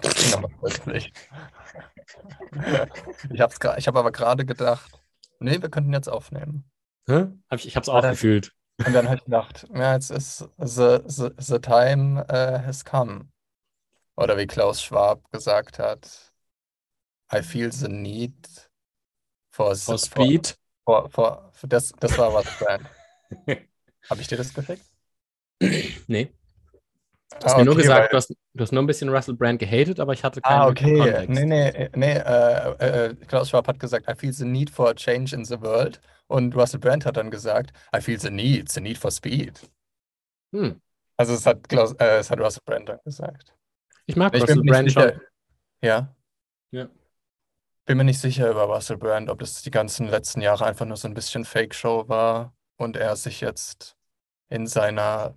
Das aber. Ich habe hab aber gerade gedacht, nee, wir könnten jetzt aufnehmen. Hä? Hab ich ich habe es auch gefühlt. Und dann habe ich gedacht, ja, jetzt ist the, the, the time uh, has come. Oder wie Klaus Schwab gesagt hat, I feel the need for, For Speed. For, for, for, das, das war was Brand. Habe ich dir das geschickt? nee. Du hast ah, mir nur gesagt, weil... du, hast, du hast nur ein bisschen Russell Brand gehatet, aber ich hatte keinen ah, okay. Kontext. Nee, nee, nee. Äh, äh, Klaus Schwab hat gesagt, I feel the need for a change in the world. Und Russell Brand hat dann gesagt, I feel the need, the need for speed. Hm. Also es hat, Klaus, äh, es hat Russell Brand dann gesagt. Ich mag ich Russell Brand schon. Ja. Ja. Bin mir nicht sicher über Russell Brand, ob das die ganzen letzten Jahre einfach nur so ein bisschen Fake-Show war und er sich jetzt in seiner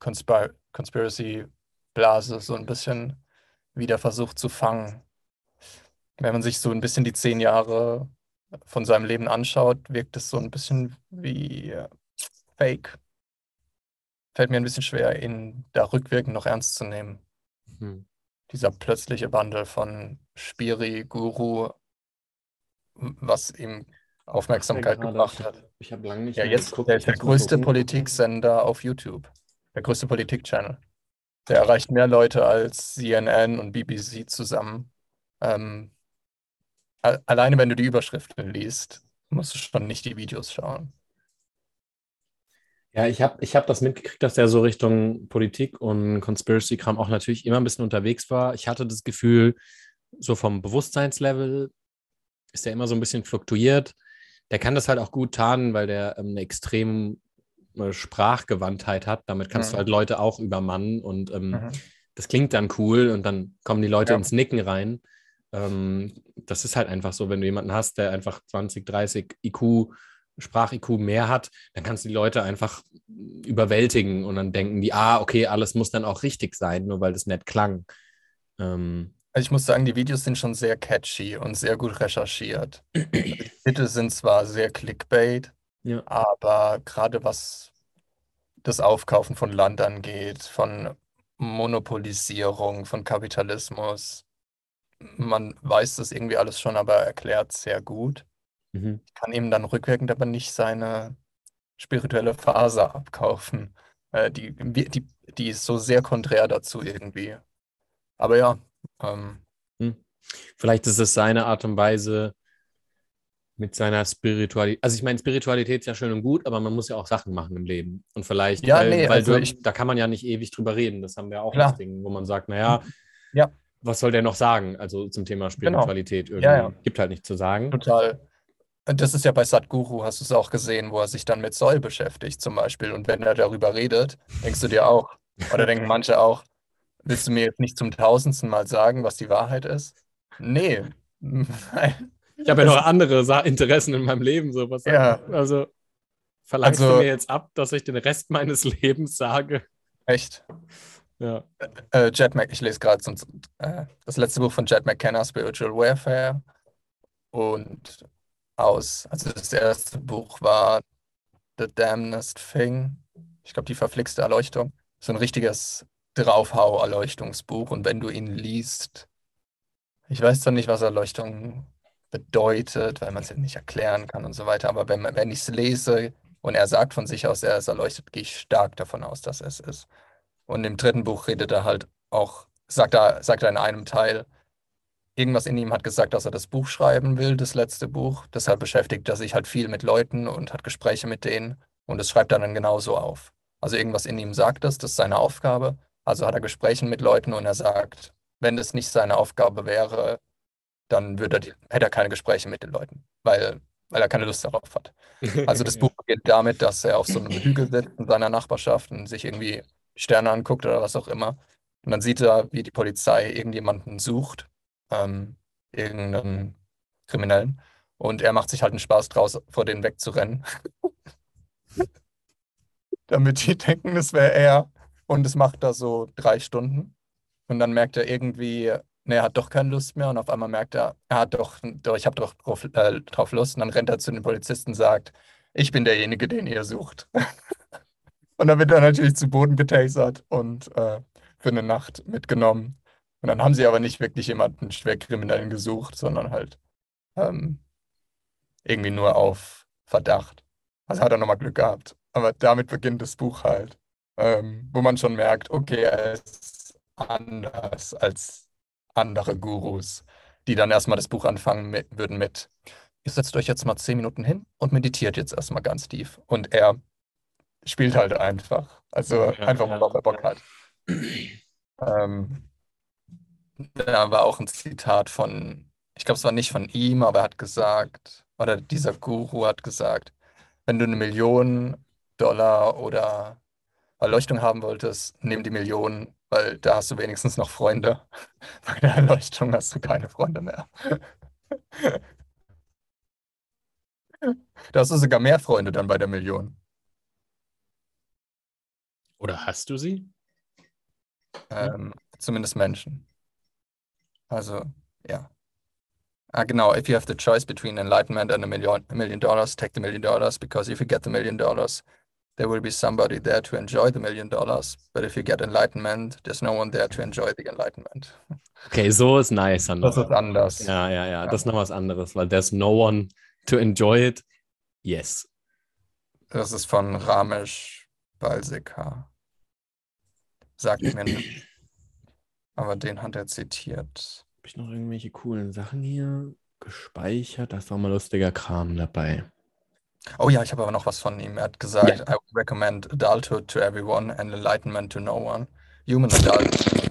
Conspir Conspiracy-Blase so ein bisschen wieder versucht zu fangen. Wenn man sich so ein bisschen die zehn Jahre von seinem Leben anschaut, wirkt es so ein bisschen wie äh, Fake. Fällt mir ein bisschen schwer, ihn da rückwirkend noch ernst zu nehmen. Hm. Dieser plötzliche Wandel von Spiri, Guru, was ihm Aufmerksamkeit gebracht hat. Ich habe lange nicht Ja, jetzt der der größte Politiksender auf YouTube. Der größte Politik-Channel. Der erreicht mehr Leute als CNN und BBC zusammen. Ähm, alleine wenn du die Überschriften liest, musst du schon nicht die Videos schauen. Ja, ich habe ich hab das mitgekriegt, dass der so Richtung Politik und Conspiracy-Kram auch natürlich immer ein bisschen unterwegs war. Ich hatte das Gefühl, so vom Bewusstseinslevel ist der immer so ein bisschen fluktuiert. Der kann das halt auch gut tarnen, weil der ähm, eine extrem Sprachgewandtheit hat. Damit kannst mhm. du halt Leute auch übermannen und ähm, mhm. das klingt dann cool und dann kommen die Leute ja. ins Nicken rein. Ähm, das ist halt einfach so, wenn du jemanden hast, der einfach 20, 30 IQ, Sprach-IQ mehr hat, dann kannst du die Leute einfach überwältigen und dann denken die, ah, okay, alles muss dann auch richtig sein, nur weil das nett klang. Ähm, also ich muss sagen, die Videos sind schon sehr catchy und sehr gut recherchiert. die Titel sind zwar sehr Clickbait, ja. aber gerade was das Aufkaufen von Land angeht, von Monopolisierung, von Kapitalismus, man weiß das irgendwie alles schon, aber erklärt sehr gut. Mhm. Kann ihm dann rückwirkend aber nicht seine spirituelle Phase abkaufen. Äh, die, die, die ist so sehr konträr dazu irgendwie. Aber ja. Ähm, hm. Vielleicht ist es seine Art und Weise mit seiner Spiritualität. Also ich meine, Spiritualität ist ja schön und gut, aber man muss ja auch Sachen machen im Leben. Und vielleicht, ja, weil, nee, weil also du, ich, da kann man ja nicht ewig drüber reden. Das haben wir auch klar. das Ding, wo man sagt, naja, ja was soll der noch sagen? Also zum Thema genau. Spiritualität. Genau. Ja, ja. Gibt halt nichts zu sagen. Total. Und das ist ja bei Sadhguru, hast du es auch gesehen, wo er sich dann mit Soll beschäftigt zum Beispiel. Und wenn er darüber redet, denkst du dir auch, oder denken manche auch, willst du mir jetzt nicht zum tausendsten Mal sagen, was die Wahrheit ist? Nee. ich habe ja noch andere Interessen in meinem Leben. So was ja. Also verlangst also, du mir jetzt ab, dass ich den Rest meines Lebens sage? Echt? Ja. Äh, Jet Mac, ich lese gerade äh, das letzte Buch von Jet McKenna, Spiritual Warfare. Und aus, also das erste Buch war The Damnest Thing. Ich glaube, die verflixte Erleuchtung. So ein richtiges Draufhau-Erleuchtungsbuch. Und wenn du ihn liest, ich weiß zwar nicht, was Erleuchtung bedeutet, weil man es ja nicht erklären kann und so weiter, aber wenn, wenn ich es lese und er sagt von sich aus, er ist erleuchtet, gehe ich stark davon aus, dass es ist. Und im dritten Buch redet er halt auch, sagt er, sagt er in einem Teil, irgendwas in ihm hat gesagt, dass er das Buch schreiben will, das letzte Buch. Deshalb beschäftigt er sich halt viel mit Leuten und hat Gespräche mit denen. Und das schreibt er dann genauso auf. Also irgendwas in ihm sagt das, das ist seine Aufgabe. Also hat er Gespräche mit Leuten und er sagt, wenn das nicht seine Aufgabe wäre, dann würde er die, hätte er keine Gespräche mit den Leuten, weil, weil er keine Lust darauf hat. Also das Buch beginnt damit, dass er auf so einem Hügel sitzt in seiner Nachbarschaft und sich irgendwie Sterne anguckt oder was auch immer. Und dann sieht er, wie die Polizei irgendjemanden sucht, ähm, irgendeinen Kriminellen. Und er macht sich halt einen Spaß draus, vor denen wegzurennen. Damit die denken, es wäre er. Und das macht er so drei Stunden. Und dann merkt er irgendwie, ne, er hat doch keine Lust mehr. Und auf einmal merkt er, er hat doch, doch ich habe doch drauf, äh, drauf Lust. Und dann rennt er zu den Polizisten und sagt, ich bin derjenige, den ihr sucht. Und dann wird er natürlich zu Boden getasert und äh, für eine Nacht mitgenommen Und dann haben sie aber nicht wirklich jemanden Schwerkriminellen gesucht, sondern halt ähm, irgendwie nur auf Verdacht. Also hat er nochmal Glück gehabt. Aber damit beginnt das Buch halt, ähm, wo man schon merkt, okay, er ist anders als andere Gurus, die dann erstmal das Buch anfangen mit, würden mit, ihr setzt euch jetzt mal zehn Minuten hin und meditiert jetzt erstmal ganz tief. Und er spielt halt einfach. Also Ja, einfach, ja, weil er Bock hat. Ähm, da war auch ein Zitat von, ich glaube, es war nicht von ihm, aber er hat gesagt, oder dieser Guru hat gesagt, wenn du eine Million Dollar oder Erleuchtung haben wolltest, nimm die Million, weil da hast du wenigstens noch Freunde. Bei der Erleuchtung hast du keine Freunde mehr. Da hast du sogar mehr Freunde dann bei der Million. Oder hast du sie? Ähm, zumindest Menschen. Also, ja. Ah, genau. If you have the choice between enlightenment and a million, a million dollars, take the million dollars because if you get the million dollars, there will be somebody there to enjoy the million dollars. But if you get enlightenment, there's no one there to enjoy the enlightenment. Okay, so ist nice. Das ist anders. Ja, ja, ja, das ist noch was anderes, weil there's no one to enjoy it. Yes. Das ist von Ramesh Balsekar. Sagt mir nicht. Aber den hat er zitiert. Habe ich noch irgendwelche coolen Sachen hier gespeichert? Da ist auch mal lustiger Kram dabei. Oh ja, ich habe aber noch was von ihm. Er hat gesagt, I would recommend adulthood to everyone and enlightenment to no one. Human adult,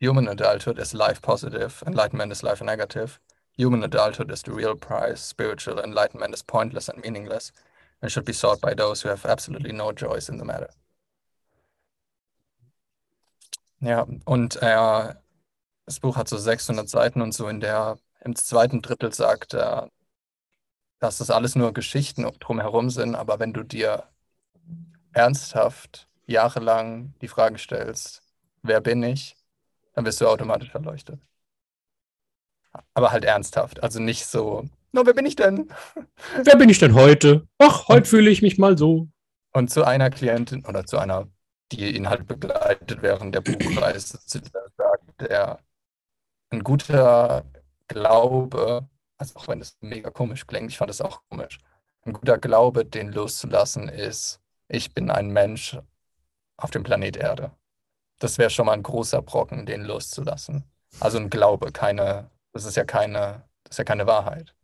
human adulthood is life positive, enlightenment is life negative. Human adulthood is the real prize, spiritual enlightenment is pointless and meaningless and should be sought by those who have absolutely no choice in the matter. Ja, und er, das Buch hat so 600 Seiten und so in der, im zweiten Drittel sagt er, dass das alles nur Geschichten drumherum sind, aber wenn du dir ernsthaft jahrelang die Frage stellst, wer bin ich, dann wirst du automatisch verleuchtet. Aber halt ernsthaft, also nicht so, no, wer bin ich denn? Wer bin ich denn heute? Ach, heute fühle ich mich mal so. Und zu einer Klientin oder zu einer, die ihn halt begleitet während der Buchreise, sagt er, ein guter Glaube, also auch wenn es mega komisch klingt, ich fand es auch komisch, ein guter Glaube, den loszulassen, ist, ich bin ein Mensch auf dem Planet Erde. Das wäre schon mal ein großer Brocken, den loszulassen. Also ein Glaube, keine, das ist ja keine, das ist ja keine Wahrheit.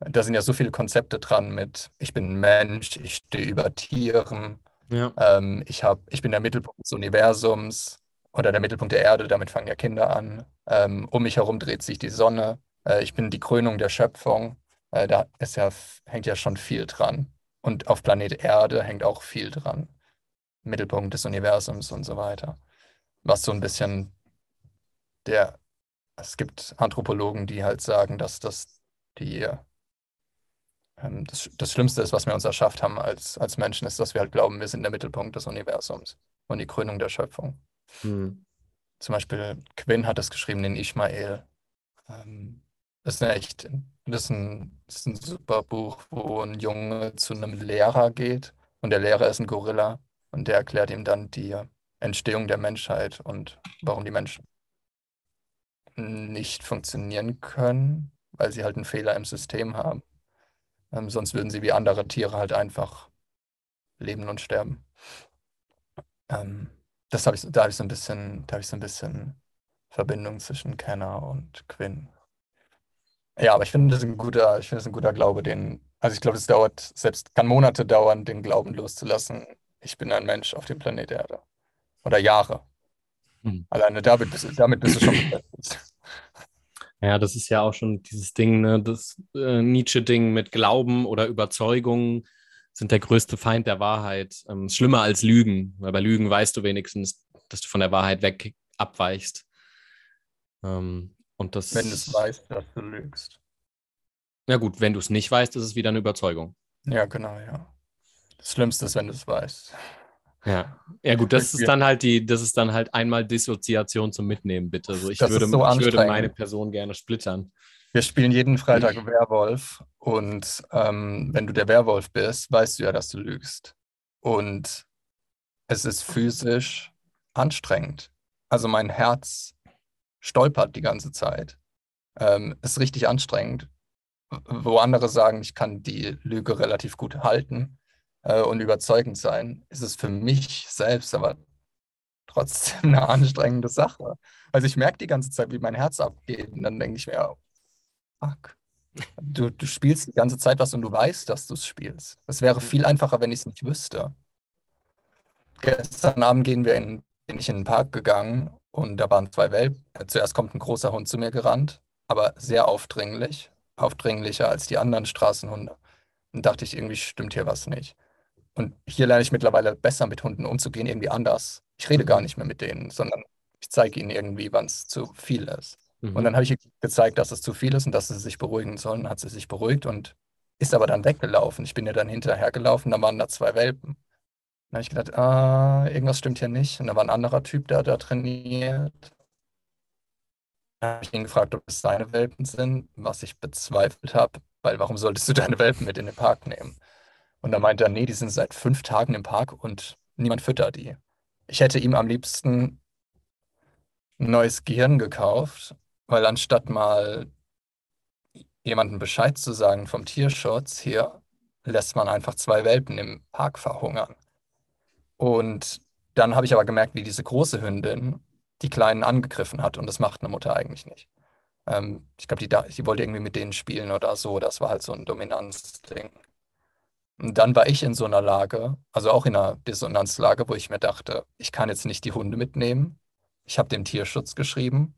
Da sind ja so viele Konzepte dran mit, ich bin ein Mensch, ich stehe über Tieren, Ja. ähm, ich hab, ich bin der Mittelpunkt des Universums oder der Mittelpunkt der Erde, damit fangen ja Kinder an. Ähm, um mich herum dreht sich die Sonne. Äh, ich bin die Krönung der Schöpfung. Äh, da ist ja, hängt ja schon viel dran. Und auf Planet Erde hängt auch viel dran. Mittelpunkt des Universums und so weiter. Was so ein bisschen der, es gibt Anthropologen, die halt sagen, dass das die ähm, das, das Schlimmste ist, was wir uns erschafft haben als, als Menschen, ist, dass wir halt glauben, wir sind der Mittelpunkt des Universums und die Krönung der Schöpfung. Hm. Zum Beispiel Quinn hat es geschrieben, den Ishmael. Ähm, das ist echt, das ist ein, das ist ein super Buch, wo ein Junge zu einem Lehrer geht und der Lehrer ist ein Gorilla und der erklärt ihm dann die Entstehung der Menschheit und warum die Menschen nicht funktionieren können, weil sie halt einen Fehler im System haben. Ähm, sonst würden sie wie andere Tiere halt einfach leben und sterben. Ähm, das habe ich, da habe ich so ein bisschen, da habe ich so ein bisschen Verbindung zwischen Kenner und Quinn. Ja, aber ich finde das ein guter, ich finde das ein guter Glaube, den, also ich glaube, es dauert, selbst kann Monate dauern, den Glauben loszulassen. Ich bin ein Mensch auf dem Planet Erde. Oder Jahre. Hm. Alleine damit bist, du- damit bist du schon beschäftigt. Ja, das ist ja auch schon dieses Ding, ne, das äh, Nietzsche-Ding mit Glauben oder Überzeugungen sind der größte Feind der Wahrheit. Ähm, schlimmer als Lügen, weil bei Lügen weißt du wenigstens, dass du von der Wahrheit weg abweichst. Ähm, und das, Wenn du es weißt, dass du lügst. ja gut, wenn du es nicht weißt, ist es wieder eine Überzeugung. Ja, genau, ja. Das Schlimmste ist, wenn du es weißt. Ja, ja gut, das ist dann halt die, das ist dann halt einmal Dissoziation zum Mitnehmen, bitte. Also ich Das würde, so ich würde meine Person gerne splittern. Wir spielen jeden Freitag Werwolf und ähm, wenn du der Werwolf bist, weißt du ja, dass du lügst. Und es ist physisch anstrengend. Also mein Herz stolpert die ganze Zeit. Ähm, ist richtig anstrengend. Wo andere sagen, ich kann die Lüge relativ gut halten äh, und überzeugend sein, ist es für mich selbst aber trotzdem eine anstrengende Sache. Also ich merke die ganze Zeit, wie mein Herz abgeht und dann denke ich mir, fuck, du, du spielst die ganze Zeit was und du weißt, dass du es spielst. Es wäre viel einfacher, wenn ich es nicht wüsste. Gestern Abend gehen wir in, bin ich in den Park gegangen und da waren zwei Welpen. Zuerst kommt ein großer Hund zu mir gerannt, aber sehr aufdringlich, aufdringlicher als die anderen Straßenhunde. Und dachte ich, irgendwie stimmt hier was nicht. Und hier lerne ich mittlerweile besser mit Hunden umzugehen, irgendwie anders. Ich rede gar nicht mehr mit denen, sondern ich zeige ihnen irgendwie, wann es zu viel ist. Mhm. Und dann habe ich ihr gezeigt, dass es zu viel ist und dass sie sich beruhigen sollen. Hat sie sich beruhigt und ist aber dann weggelaufen. Ich bin ihr dann hinterhergelaufen, da waren da zwei Welpen. Dann habe ich gedacht, ah, irgendwas stimmt hier nicht. Und da war ein anderer Typ, der da trainiert. Dann habe ich ihn gefragt, ob es seine Welpen sind, was ich bezweifelt habe, weil warum solltest du deine Welpen mit in den Park nehmen? Und dann meinte er, nee, die sind seit fünf Tagen im Park und niemand füttert die. Ich hätte ihm am liebsten ein neues Gehirn gekauft, weil anstatt mal jemandem Bescheid zu sagen vom Tierschutz, hier lässt man einfach zwei Welpen im Park verhungern. Und dann habe ich aber gemerkt, wie diese große Hündin die Kleinen angegriffen hat und das macht eine Mutter eigentlich nicht. Ähm, ich glaube, die, die wollte irgendwie mit denen spielen oder so. Das war halt so ein Dominanzding. Und dann war ich in so einer Lage, also auch in einer Dissonanzlage, wo ich mir dachte, ich kann jetzt nicht die Hunde mitnehmen. Ich habe dem Tierschutz geschrieben.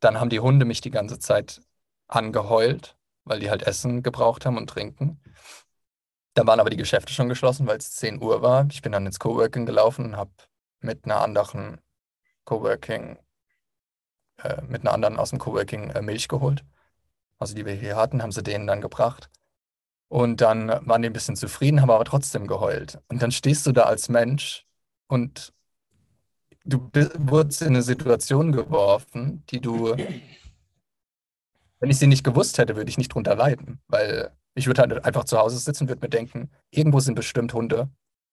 Dann haben die Hunde mich die ganze Zeit angeheult, weil die halt Essen gebraucht haben und trinken. Dann waren aber die Geschäfte schon geschlossen, weil es 10 Uhr war. Ich bin dann ins Coworking gelaufen und habe mit einer anderen Coworking, äh, mit einer anderen aus dem Coworking äh, Milch geholt. Also die wir hier hatten, haben sie denen dann gebracht. Und dann waren die ein bisschen zufrieden, haben aber trotzdem geheult. Und dann stehst du da als Mensch und du wurdest in eine Situation geworfen, die du, wenn ich sie nicht gewusst hätte, würde ich nicht drunter leiden. Weil ich würde halt einfach zu Hause sitzen und würde mir denken, irgendwo sind bestimmt Hunde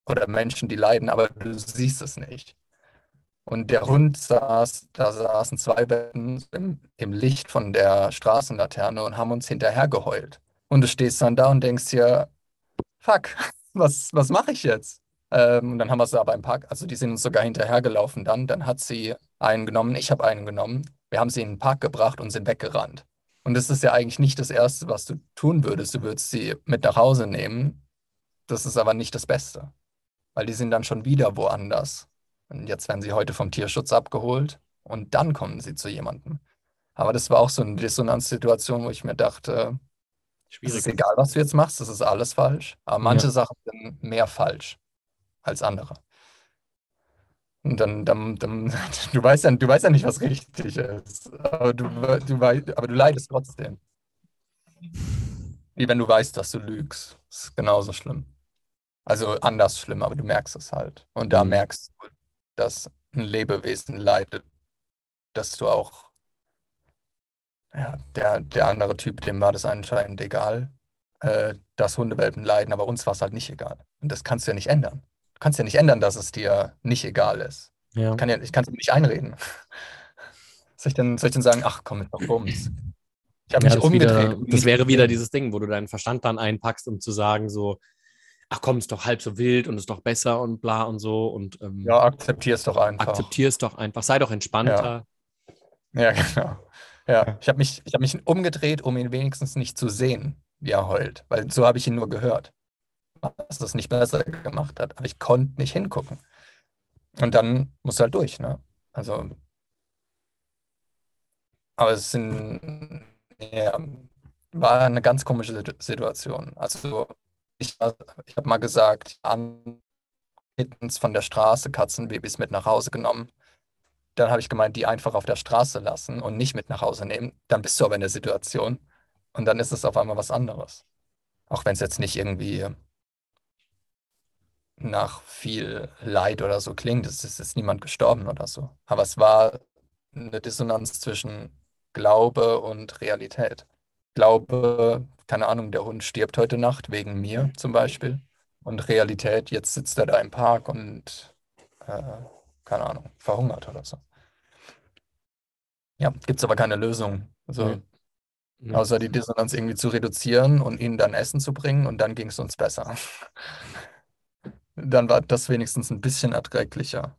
oder Menschen, die leiden, aber du siehst es nicht. Und der Hund saß, da saßen zwei Betten im, im Licht von der Straßenlaterne und haben uns hinterher geheult. Und du stehst dann da und denkst dir, fuck, was, was mache ich jetzt? Ähm, und dann haben wir sie aber im Park, also die sind uns sogar hinterhergelaufen dann. Dann hat sie einen genommen, ich habe einen genommen. Wir haben sie in den Park gebracht und sind weggerannt. Und das ist ja eigentlich nicht das Erste, was du tun würdest. Du würdest sie mit nach Hause nehmen. Das ist aber nicht das Beste, weil die sind dann schon wieder woanders. Und jetzt werden sie heute vom Tierschutz abgeholt und dann kommen sie zu jemandem. Aber das war auch so eine Dissonanzsituation, wo ich mir dachte, Schwierig. Es ist egal, was du jetzt machst, das ist alles falsch. Aber manche ja. Sachen sind mehr falsch als andere. Und dann, dann, dann du, weißt ja, du weißt ja nicht, was richtig ist. Aber du, du, aber du leidest trotzdem. Wie wenn du weißt, dass du lügst. Das ist genauso schlimm. Also anders schlimm, aber du merkst es halt. Und da mhm. merkst du, dass ein Lebewesen leidet, dass du auch ja, der, der andere Typ, dem war das anscheinend egal, äh, dass Hundewelpen leiden, aber uns war es halt nicht egal. Und das kannst du ja nicht ändern. Du kannst ja nicht ändern, dass es dir nicht egal ist. Ja. Ich kann ja, ich kann es nicht einreden. soll, ich denn, soll ich denn sagen, ach komm, mit doch Bums. Ich habe ja, mich umgedreht. Wieder, das wäre wieder dieses Ding, wo du deinen Verstand dann einpackst, um zu sagen, so, ach komm, ist doch halb so wild und ist doch besser und bla und so. Und, ähm, ja, akzeptier es doch einfach. Akzeptier es doch einfach. Sei doch entspannter. Ja, ja genau. Ja, ich habe mich, hab mich umgedreht, um ihn wenigstens nicht zu sehen, wie er heult, weil so habe ich ihn nur gehört, was es nicht besser gemacht hat. Aber ich konnte nicht hingucken. Und dann muss er halt durch, ne? Also, aber es sind, ja, war eine ganz komische Situation. Also, ich, ich habe mal gesagt, an von der Straße Katzenbabys mit nach Hause genommen dann habe ich gemeint, die einfach auf der Straße lassen und nicht mit nach Hause nehmen. Dann bist du aber in der Situation und dann ist es auf einmal was anderes. Auch wenn es jetzt nicht irgendwie nach viel Leid oder so klingt, es ist jetzt niemand gestorben oder so. Aber es war eine Dissonanz zwischen Glaube und Realität. Glaube, keine Ahnung, der Hund stirbt heute Nacht wegen mir zum Beispiel. Und Realität, jetzt sitzt er da im Park und, äh, keine Ahnung, verhungert oder so. Ja, gibt es aber keine Lösung. Also. Nee. außer die Dissonanz irgendwie zu reduzieren und ihnen dann Essen zu bringen und dann ging es uns besser. Dann war das wenigstens ein bisschen erträglicher.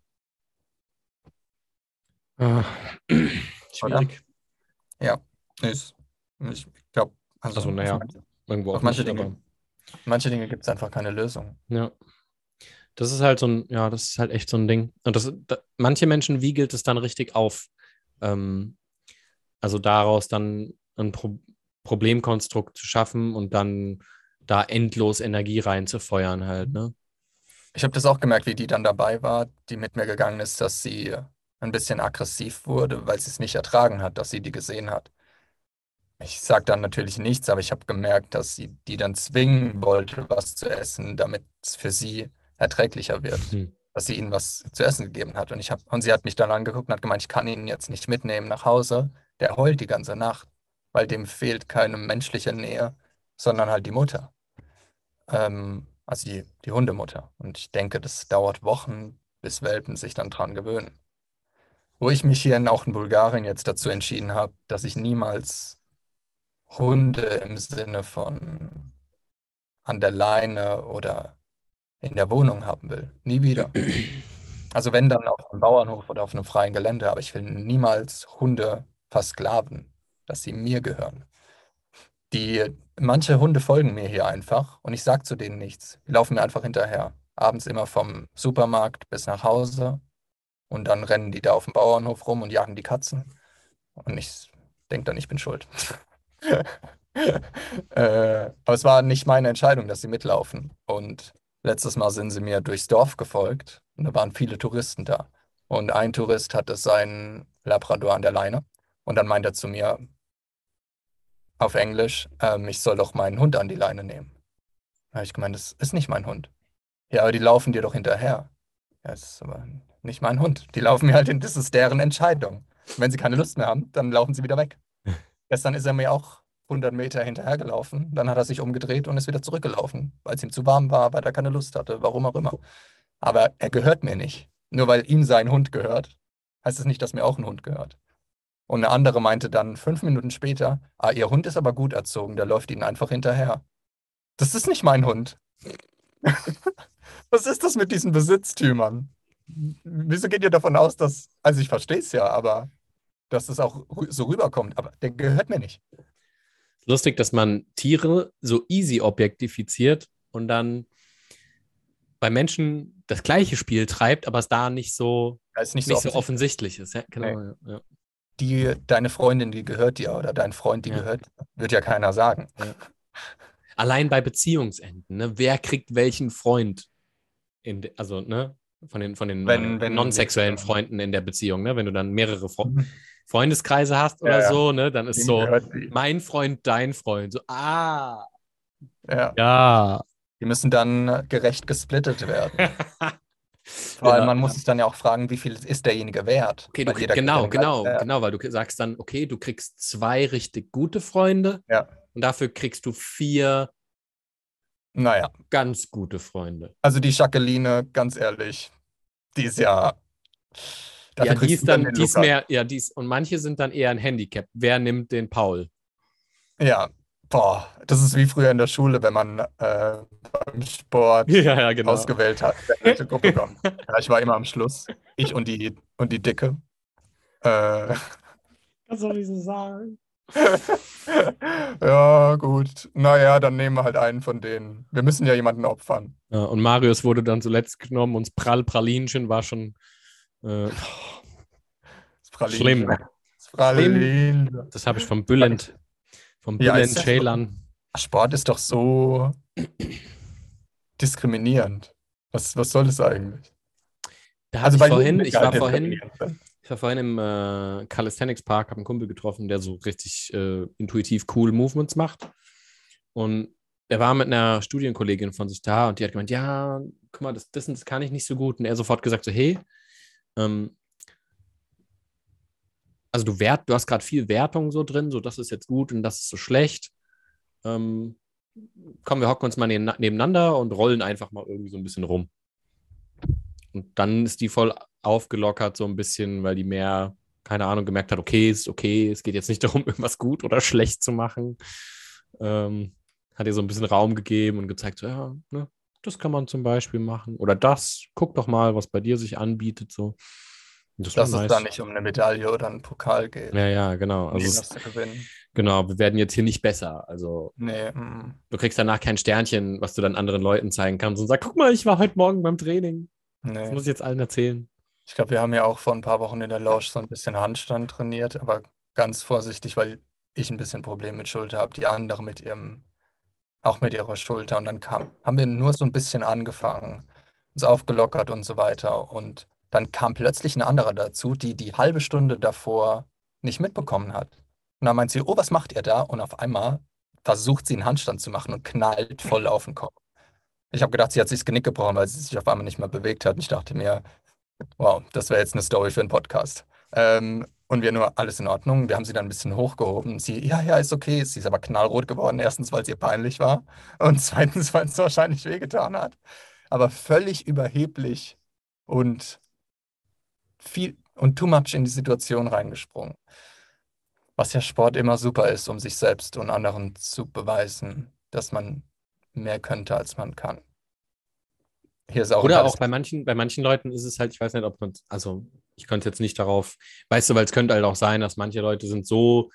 Ah, schwierig. Ja, ist, ich glaube, also Also, naja, manche, irgendwo auf auch manche nicht, Dinge, manche Dinge gibt es einfach keine Lösung. ja. Das ist halt so ein, ja, das ist halt echt so ein Ding. Und das, da, manche Menschen wiegelt es dann richtig auf. Ähm, also daraus dann ein Pro Problemkonstrukt zu schaffen und dann da endlos Energie reinzufeuern halt, ne? Ich habe das auch gemerkt, wie die dann dabei war, die mit mir gegangen ist, dass sie ein bisschen aggressiv wurde, weil sie es nicht ertragen hat, dass sie die gesehen hat. Ich sage dann natürlich nichts, aber ich habe gemerkt, dass sie die dann zwingen wollte, was zu essen, damit es für sie erträglicher wird, Hm. dass sie ihnen was zu essen gegeben hat. Und ich hab, und sie hat mich dann angeguckt und hat gemeint, ich kann ihn jetzt nicht mitnehmen nach Hause. Der heult die ganze Nacht, weil dem fehlt keine menschliche Nähe, sondern halt die Mutter. Ähm, also die, die Hundemutter. Und ich denke, das dauert Wochen, bis Welpen sich dann dran gewöhnen. Wo ich mich hier in, auch in Bulgarien jetzt dazu entschieden habe, dass ich niemals Hunde im Sinne von an der Leine oder in der Wohnung haben will. Nie wieder. Also wenn dann auf einem Bauernhof oder auf einem freien Gelände, aber ich will niemals Hunde versklaven, dass sie mir gehören. Die, manche Hunde folgen mir hier einfach und ich sage zu denen nichts. Die laufen mir einfach hinterher. Abends immer vom Supermarkt bis nach Hause und dann rennen die da auf dem Bauernhof rum und jagen die Katzen. Und ich denke dann, ich bin schuld. äh, aber es war nicht meine Entscheidung, dass sie mitlaufen. Und letztes Mal sind sie mir durchs Dorf gefolgt und da waren viele Touristen da. Und ein Tourist hatte seinen Labrador an der Leine und dann meint er zu mir auf Englisch, ähm, ich soll doch meinen Hund an die Leine nehmen. Da habe ich gemeint, das ist nicht mein Hund. Ja, aber die laufen dir doch hinterher. Ja, das ist aber nicht mein Hund. Die laufen mir halt hin, das ist deren Entscheidung. Wenn sie keine Lust mehr haben, dann laufen sie wieder weg. Gestern ist er mir auch 100 Meter hinterhergelaufen. Dann hat er sich umgedreht und ist wieder zurückgelaufen, weil es ihm zu warm war, weil er keine Lust hatte, warum auch immer. Aber er gehört mir nicht. Nur weil ihm sein Hund gehört, heißt es nicht, dass mir auch ein Hund gehört. Und eine andere meinte dann fünf Minuten später, ah, ihr Hund ist aber gut erzogen, der läuft ihnen einfach hinterher. Das ist nicht mein Hund. Was ist das mit diesen Besitztümern? Wieso geht ihr davon aus, dass, also ich verstehe es ja, aber dass es auch so rüberkommt, aber der gehört mir nicht. Lustig, dass man Tiere so easy objektifiziert und dann bei Menschen das gleiche Spiel treibt, aber es da nicht so, Das ist nicht nicht so so offensichtlich. ist. Ja, genau. Ja, ja. Die, deine Freundin, die gehört dir oder dein Freund, die Ja. gehört, dir, wird ja keiner sagen. Allein bei Beziehungsenden, ne? Wer kriegt welchen Freund? In de, also, ne? Von den, von den Wenn- äh, wenn- non-sexuellen ja. Freunden in der Beziehung, ne? Wenn du dann mehrere Fre Freundeskreise hast oder Ja, ja. so, ne? Dann ist so mein Freund, dein Freund. So, ah, Ja. ja. Die müssen dann gerecht gesplittet werden. Weil Ja. man muss sich dann ja auch fragen, wie viel ist derjenige wert? Okay, du genau, genau, Wert. genau, weil du sagst dann, okay, du kriegst zwei richtig gute Freunde Ja. und dafür kriegst du vier Naja, ganz gute Freunde. also die Jacqueline, ganz ehrlich, die ist ja. ja, die ist dann, die ist mehr, ja, die ist, und manche sind dann eher ein Handicap. Wer nimmt den Paul? Ja, boah, das ist wie früher in der Schule, wenn man äh, beim Sport Ja, ja, genau. ausgewählt hat, welche Gruppe kommt. Ja, ich war immer am Schluss. Ich und die, und die Dicke. Äh, Was soll ich so sagen? ja, gut. Naja, dann nehmen wir halt einen von denen. Wir müssen ja jemanden opfern. Ja, und Marius wurde dann zuletzt genommen und das Prall Pralinchen war schon äh, Das Pralinchen. Schlimm. Das Pralinchen. Das habe ich vom Bülent, Ja, das so? Ceylan. Sport ist doch so diskriminierend. Was, was soll das eigentlich? Da hatte ich vorhin, ich war nicht vorhin, diskriminierend. ich war vorhin im äh, Calisthenics Park, habe einen Kumpel getroffen, der so richtig äh, intuitiv cool Movements macht. Und er war mit einer Studienkollegin von sich da und die hat gemeint, ja, guck mal, das, das, das kann ich nicht so gut. Und er sofort gesagt so, hey, ähm, also du wert, du hast gerade viel Wertung so drin, so das ist jetzt gut und das ist so schlecht. Ähm, komm, wir hocken uns mal neben, nebeneinander und rollen einfach mal irgendwie so ein bisschen rum. Und dann ist die voll aufgelockert, so ein bisschen, weil die mehr keine Ahnung, gemerkt hat, okay, ist okay, es geht jetzt nicht darum, irgendwas gut oder schlecht zu machen. Ähm, hat ihr so ein bisschen Raum gegeben und gezeigt, so, ja, ne, das kann man zum Beispiel machen. Oder das, guck doch mal, was bei dir sich anbietet. So. Das Dass nice. es da nicht um eine Medaille oder einen Pokal geht. Ja, ja, genau. Also es, genau, wir werden jetzt hier nicht besser. Also nee, mm. du kriegst danach kein Sternchen, was du dann anderen Leuten zeigen kannst und sagst, guck mal, ich war heute Morgen beim Training. Nee. Das muss ich jetzt allen erzählen. Ich glaube, wir haben ja auch vor ein paar Wochen in der Lounge so ein bisschen Handstand trainiert, aber ganz vorsichtig, weil ich ein bisschen Probleme mit Schulter habe, die andere mit ihrem, auch mit ihrer Schulter. Und dann kam, haben wir nur so ein bisschen angefangen, uns aufgelockert und so weiter. Und dann kam plötzlich eine andere dazu, die die halbe Stunde davor nicht mitbekommen hat. Und dann meint sie, oh, was macht ihr da? Und auf einmal versucht sie einen Handstand zu machen und knallt voll auf den Kopf. Ich habe gedacht, sie hat sich das Genick gebrochen, weil sie sich auf einmal nicht mehr bewegt hat. Und ich dachte mir, wow, das wäre jetzt eine Story für einen Podcast. Ähm, und wir nur, alles in Ordnung. Wir haben sie dann ein bisschen hochgehoben. Sie, ja, ja, ist okay. Sie ist aber knallrot geworden. Erstens, weil es ihr peinlich war. Und zweitens, weil es wahrscheinlich wehgetan hat. Aber völlig überheblich und viel und too much in die Situation reingesprungen. Was ja Sport immer super ist, um sich selbst und anderen zu beweisen, dass man mehr könnte, als man kann. Hier ist auch Oder auch bei manchen, bei manchen Leuten ist es halt, ich weiß nicht, ob man, also ich könnte jetzt nicht darauf, weißt du, weil es könnte halt auch sein, dass manche Leute sind so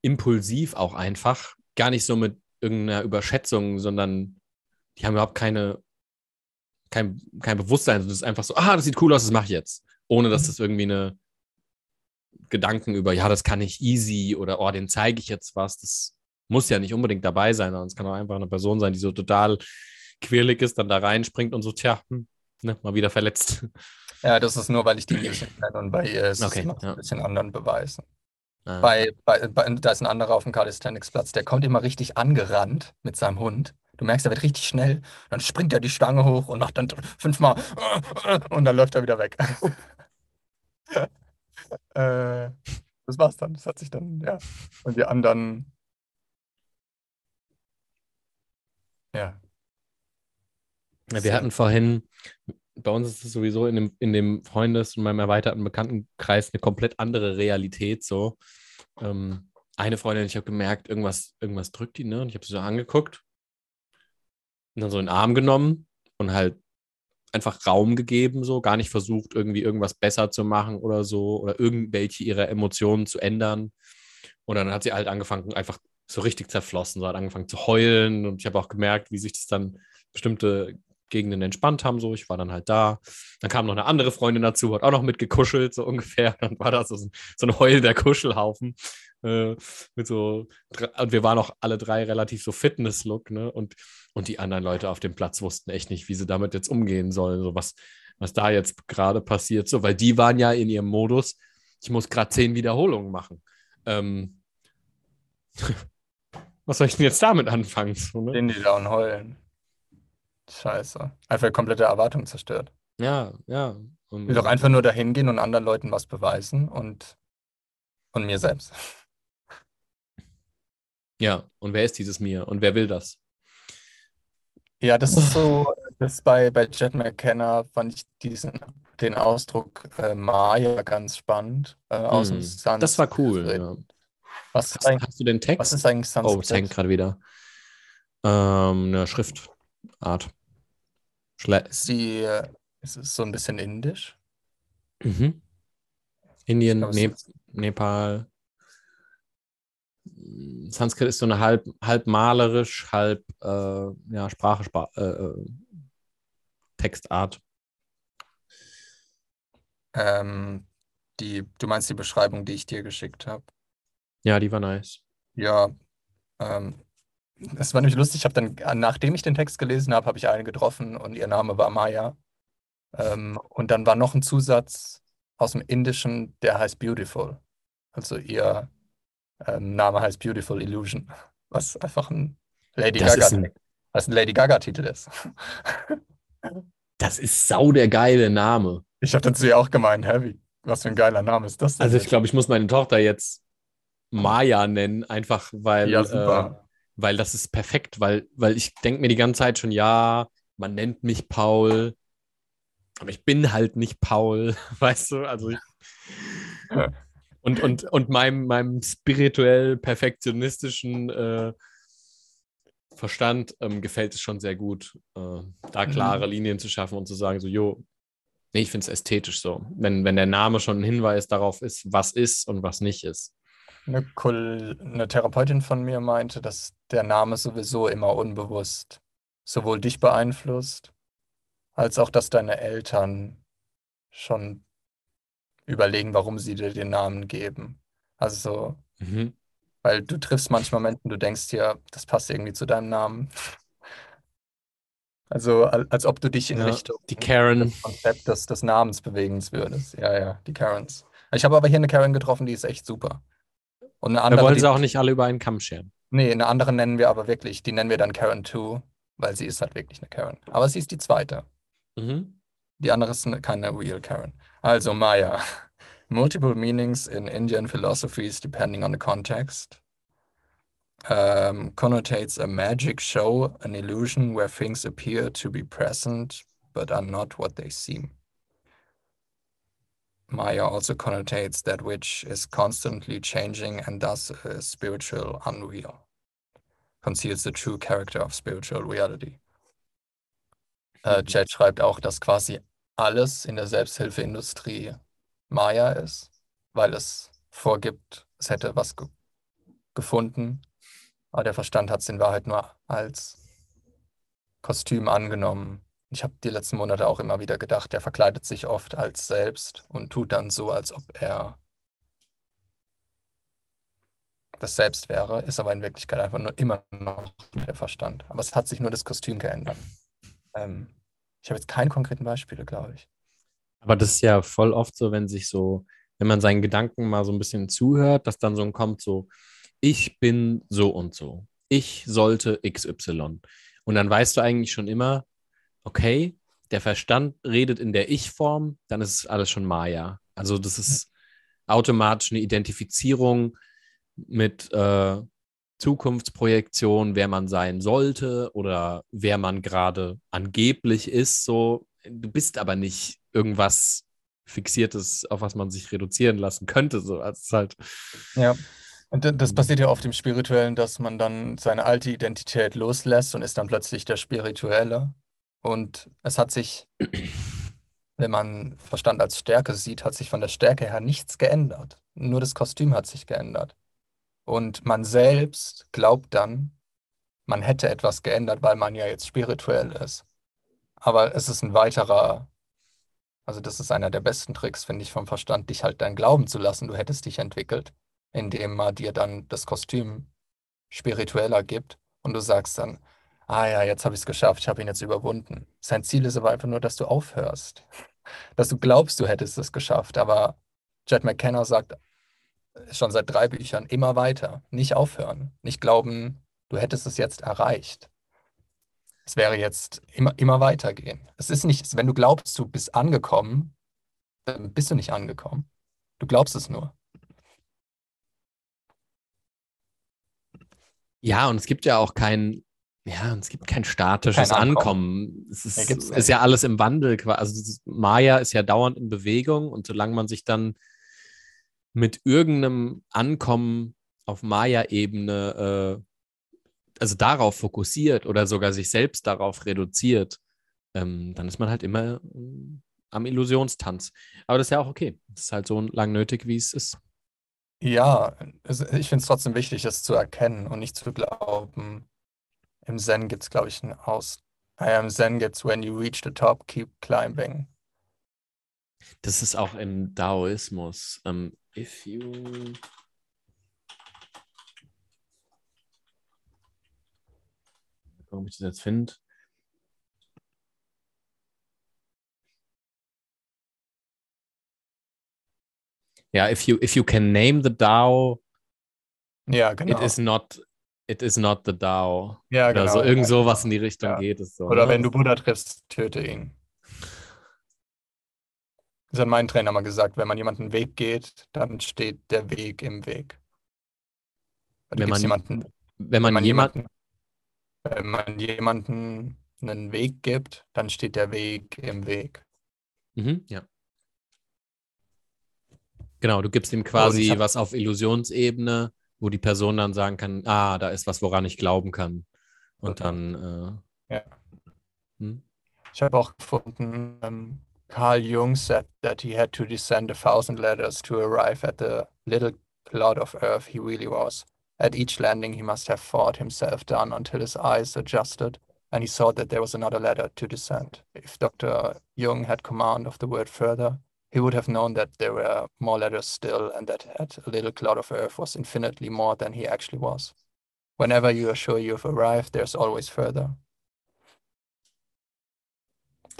impulsiv auch einfach, gar nicht so mit irgendeiner Überschätzung, sondern die haben überhaupt keine, kein, kein Bewusstsein. Das ist einfach so, ah, das sieht cool aus, das mache ich jetzt ohne dass das irgendwie eine Gedanken über, ja, das kann ich easy oder oh, den zeige ich jetzt was. Das muss ja nicht unbedingt dabei sein, sondern es kann auch einfach eine Person sein, die so total quirlig ist, dann da reinspringt und so, tja, hm, ne, mal wieder verletzt. Ja, das ist nur, weil ich die Music kenne und bei ihr ist okay, es noch ja. ein bisschen anderen Beweisen. Ah. Bei, bei, bei, da ist ein anderer auf dem Calisthenics-Platz, der kommt immer richtig angerannt mit seinem Hund. Du merkst, er wird richtig schnell. Dann springt er die Stange hoch und macht dann fünfmal und dann läuft er wieder weg. äh, das war's dann. Das hat sich dann, ja. Und die anderen, ja. ja wir hatten vorhin, bei uns ist es sowieso in dem, in dem Freundes- und meinem erweiterten Bekanntenkreis eine komplett andere Realität. So. Ähm, eine Freundin, ich habe gemerkt, irgendwas, irgendwas drückt die, ne? Und ich habe sie so angeguckt und dann so in den Arm genommen und halt einfach Raum gegeben, so gar nicht versucht, irgendwie irgendwas besser zu machen oder so oder irgendwelche ihrer Emotionen zu ändern. Und dann hat sie halt angefangen, einfach so richtig zerflossen, so hat angefangen zu heulen und ich habe auch gemerkt, wie sich das dann bestimmte Gegenden entspannt haben. So, ich war dann halt da. Dann kam noch eine andere Freundin dazu, hat auch noch mitgekuschelt, so ungefähr. Dann war das so, so ein heulender Kuschelhaufen. Äh, mit so, und wir waren auch alle drei relativ so Fitness-Look, ne? Und und die anderen Leute auf dem Platz wussten echt nicht, wie sie damit jetzt umgehen sollen, so was, was da jetzt gerade passiert, so, weil die waren ja in ihrem Modus, ich muss gerade zehn Wiederholungen machen. Ähm, was soll ich denn jetzt damit anfangen? So, ne? Den die da und heulen. Scheiße. Einfach komplette Erwartung zerstört. Ja, ja. Und, ich will doch einfach nur dahin gehen und anderen Leuten was beweisen und, und mir selbst. Ja, und wer ist dieses mir und wer will das? Ja, das ist so, das bei, bei Jet McKenna fand ich diesen, den Ausdruck äh, Maya ganz spannend äh, aus dem Hm, das war cool. Ja. Was Hast, hast du den was Text? ist eigentlich Oh, es hängt gerade wieder. Ähm, eine Schriftart. Schle Ist die, äh, ist es so ein bisschen indisch? mhm. Indien, glaube, ne Nepal. Sanskrit ist so eine halb, halb malerisch, halb äh, ja, Sprache, Spra äh, äh, Textart. Ähm, die, du meinst die Beschreibung, die ich dir geschickt habe? Ja, die war nice. Ja, ähm, es war nämlich lustig. Ich habe dann, nachdem ich den Text gelesen habe, habe ich eine getroffen und ihr Name war Maya. Ähm, und dann war noch ein Zusatz aus dem Indischen, der heißt Beautiful. Also ihr ähm, Name heißt Beautiful Illusion, was einfach ein Lady das Gaga, ein, was ein Lady Gaga Titel ist. das ist sau der geile Name. Ich habe dazu ja auch gemeint, Heavy. Was für ein geiler Name ist das denn? Also ich glaube, ich muss meine Tochter jetzt Maya nennen, einfach weil, ja, äh, weil das ist perfekt, weil, weil ich denke mir die ganze Zeit schon, ja, man nennt mich Paul, aber ich bin halt nicht Paul, weißt du? Also ich, Und, und, und meinem, meinem spirituell perfektionistischen äh, Verstand ähm, gefällt es schon sehr gut, äh, da klare mhm. Linien zu schaffen und zu sagen, so, jo, nee, ich finde es ästhetisch so. Wenn, wenn der Name schon ein Hinweis darauf ist, was ist und was nicht ist. Eine, eine Therapeutin von mir meinte, dass der Name sowieso immer unbewusst sowohl dich beeinflusst, als auch, dass deine Eltern schon überlegen, warum sie dir den Namen geben. Also, mhm. weil du triffst manchmal Menschen, du denkst dir, das passt irgendwie zu deinem Namen. Also, als ob du dich in ja, Richtung die Karen. des Konzept des, des Namens bewegen würdest. Ja, ja, die Karens. Ich habe aber hier eine Karen getroffen, die ist echt super. Und eine andere, wir wollen sie auch nicht alle über einen Kamm scheren. Nee, eine andere nennen wir aber wirklich, die nennen wir dann Karen 2, weil sie ist halt wirklich eine Karen. Aber sie ist die zweite. Mhm. Die andere ist keine real Karen. Also Maya. Multiple meanings in Indian philosophies depending on the context. Um, connotates a magic show, an illusion where things appear to be present but are not what they seem. Maya also connotates that which is constantly changing and thus a spiritual unreal. Conceals the true character of spiritual reality. Äh, Chad schreibt auch, dass quasi alles in der Selbsthilfeindustrie Maya ist, weil es vorgibt, es hätte was ge gefunden, aber der Verstand hat es in Wahrheit nur als Kostüm angenommen. Ich habe die letzten Monate auch immer wieder gedacht, der verkleidet sich oft als selbst und tut dann so, als ob er das Selbst wäre, ist aber in Wirklichkeit einfach nur immer noch der Verstand. Aber es hat sich nur das Kostüm geändert. Ähm, ich habe jetzt keine konkreten Beispiele, glaube ich. Aber das ist ja voll oft so, wenn sich so, wenn man seinen Gedanken mal so ein bisschen zuhört, dass dann so kommt so, ich bin so und so. Ich sollte XY. Und dann weißt du eigentlich schon immer, okay, der Verstand redet in der Ich-Form, dann ist es alles schon Maya. Also das ist automatisch eine Identifizierung mit äh, Zukunftsprojektion, wer man sein sollte oder wer man gerade angeblich ist. So, du bist aber nicht irgendwas Fixiertes, auf was man sich reduzieren lassen könnte. So, also halt. Ja. Und das passiert ja oft im Spirituellen, dass man dann seine alte Identität loslässt und ist dann plötzlich der Spirituelle. Und es hat sich, wenn man Verstand als Stärke sieht, hat sich von der Stärke her nichts geändert. Nur das Kostüm hat sich geändert. Und man selbst glaubt dann, man hätte etwas geändert, weil man ja jetzt spirituell ist. Aber es ist ein weiterer, also das ist einer der besten Tricks, finde ich, vom Verstand, dich halt dann glauben zu lassen, du hättest dich entwickelt, indem man dir dann das Kostüm spiritueller gibt und du sagst dann, ah ja, jetzt habe ich es geschafft, ich habe ihn jetzt überwunden. Sein Ziel ist aber einfach nur, dass du aufhörst, dass du glaubst, du hättest es geschafft. Aber Jed McKenna sagt schon seit drei Büchern immer weiter. Nicht aufhören. Nicht glauben, du hättest es jetzt erreicht. Es wäre jetzt immer, immer weitergehen. Es ist nicht, wenn du glaubst, du bist angekommen, dann bist du nicht angekommen. Du glaubst es nur. Ja, und es gibt ja auch kein, ja, es gibt kein statisches kein Ankommen. Ankommen. Es ist, ja, ist, ja alles im Wandel. Also Maya ist ja dauernd in Bewegung und solange man sich dann mit irgendeinem Ankommen auf Maya-Ebene, äh, also darauf fokussiert oder sogar sich selbst darauf reduziert, ähm, dann ist man halt immer äh, am Illusionstanz. Aber das ist ja auch okay. Das ist halt so lang nötig, wie es ist. Ja, ich finde es trotzdem wichtig, es zu erkennen und nicht zu glauben. Im Zen gibt es, glaube ich, einen Aus. I am Zen gets when you reach the top, keep climbing. Das ist auch im Daoismus. Ähm, if you ob ich das jetzt finde. Ja, if you if you can name the DAO, ja, genau. it is not it is not the DAO. Ja, genau. Oder so irgend so was in die Richtung ja. geht es so. Oder ne? wenn du Buddha triffst, töte ihn. Das hat mein Trainer mal gesagt, wenn man jemanden einen Weg geht, dann steht der Weg im Weg. Wenn man, jemanden, wenn, man wenn man jemanden, wenn man jemanden einen Weg gibt, dann steht der Weg im Weg. Mhm, ja. Genau, du gibst ihm quasi hab, was auf Illusionsebene, wo die Person dann sagen kann, ah, da ist was, woran ich glauben kann. Und dann, ja. äh, hm? Ich habe auch gefunden, ähm, Carl Jung said that he had to descend a thousand ladders to arrive at the little clod of earth he really was. At each landing, he must have fought himself down until his eyes adjusted and he saw that there was another ladder to descend. If Dr. Jung had command of the word further, he would have known that there were more ladders still and that at a little cloud of earth was infinitely more than he actually was. Whenever you are sure you've arrived, there's always further.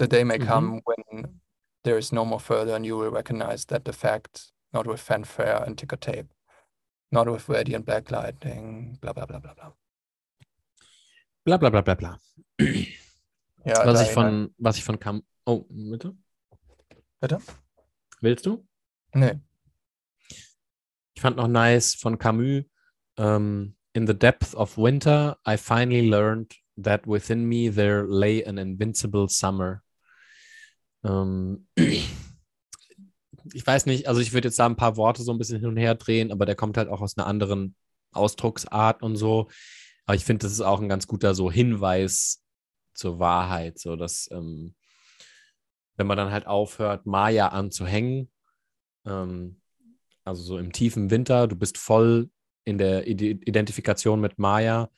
The day may Mhm. come when there is no more further, and you will recognize that the fact, not with fanfare and ticker tape, not with radiant backlighting, bla blah, blah, blah, blah. bla bla bla bla bla. Ja, Was ich von, was ich von Cam. Oh, bitte? Bitte? Willst du? Nee. Ich fand noch nice von Camus. ähm, In the depth of winter, I finally learned that within me there lay an invincible summer. Ähm, ich weiß nicht, also ich würde jetzt da ein paar Worte so ein bisschen hin und her drehen, aber der kommt halt auch aus einer anderen Ausdrucksart und so. Aber ich finde, das ist auch ein ganz guter so Hinweis zur Wahrheit, so dass ähm, wenn man dann halt aufhört, Maya anzuhängen, ähm, also so im tiefen Winter, du bist voll in der Ide- Identifikation mit Maya,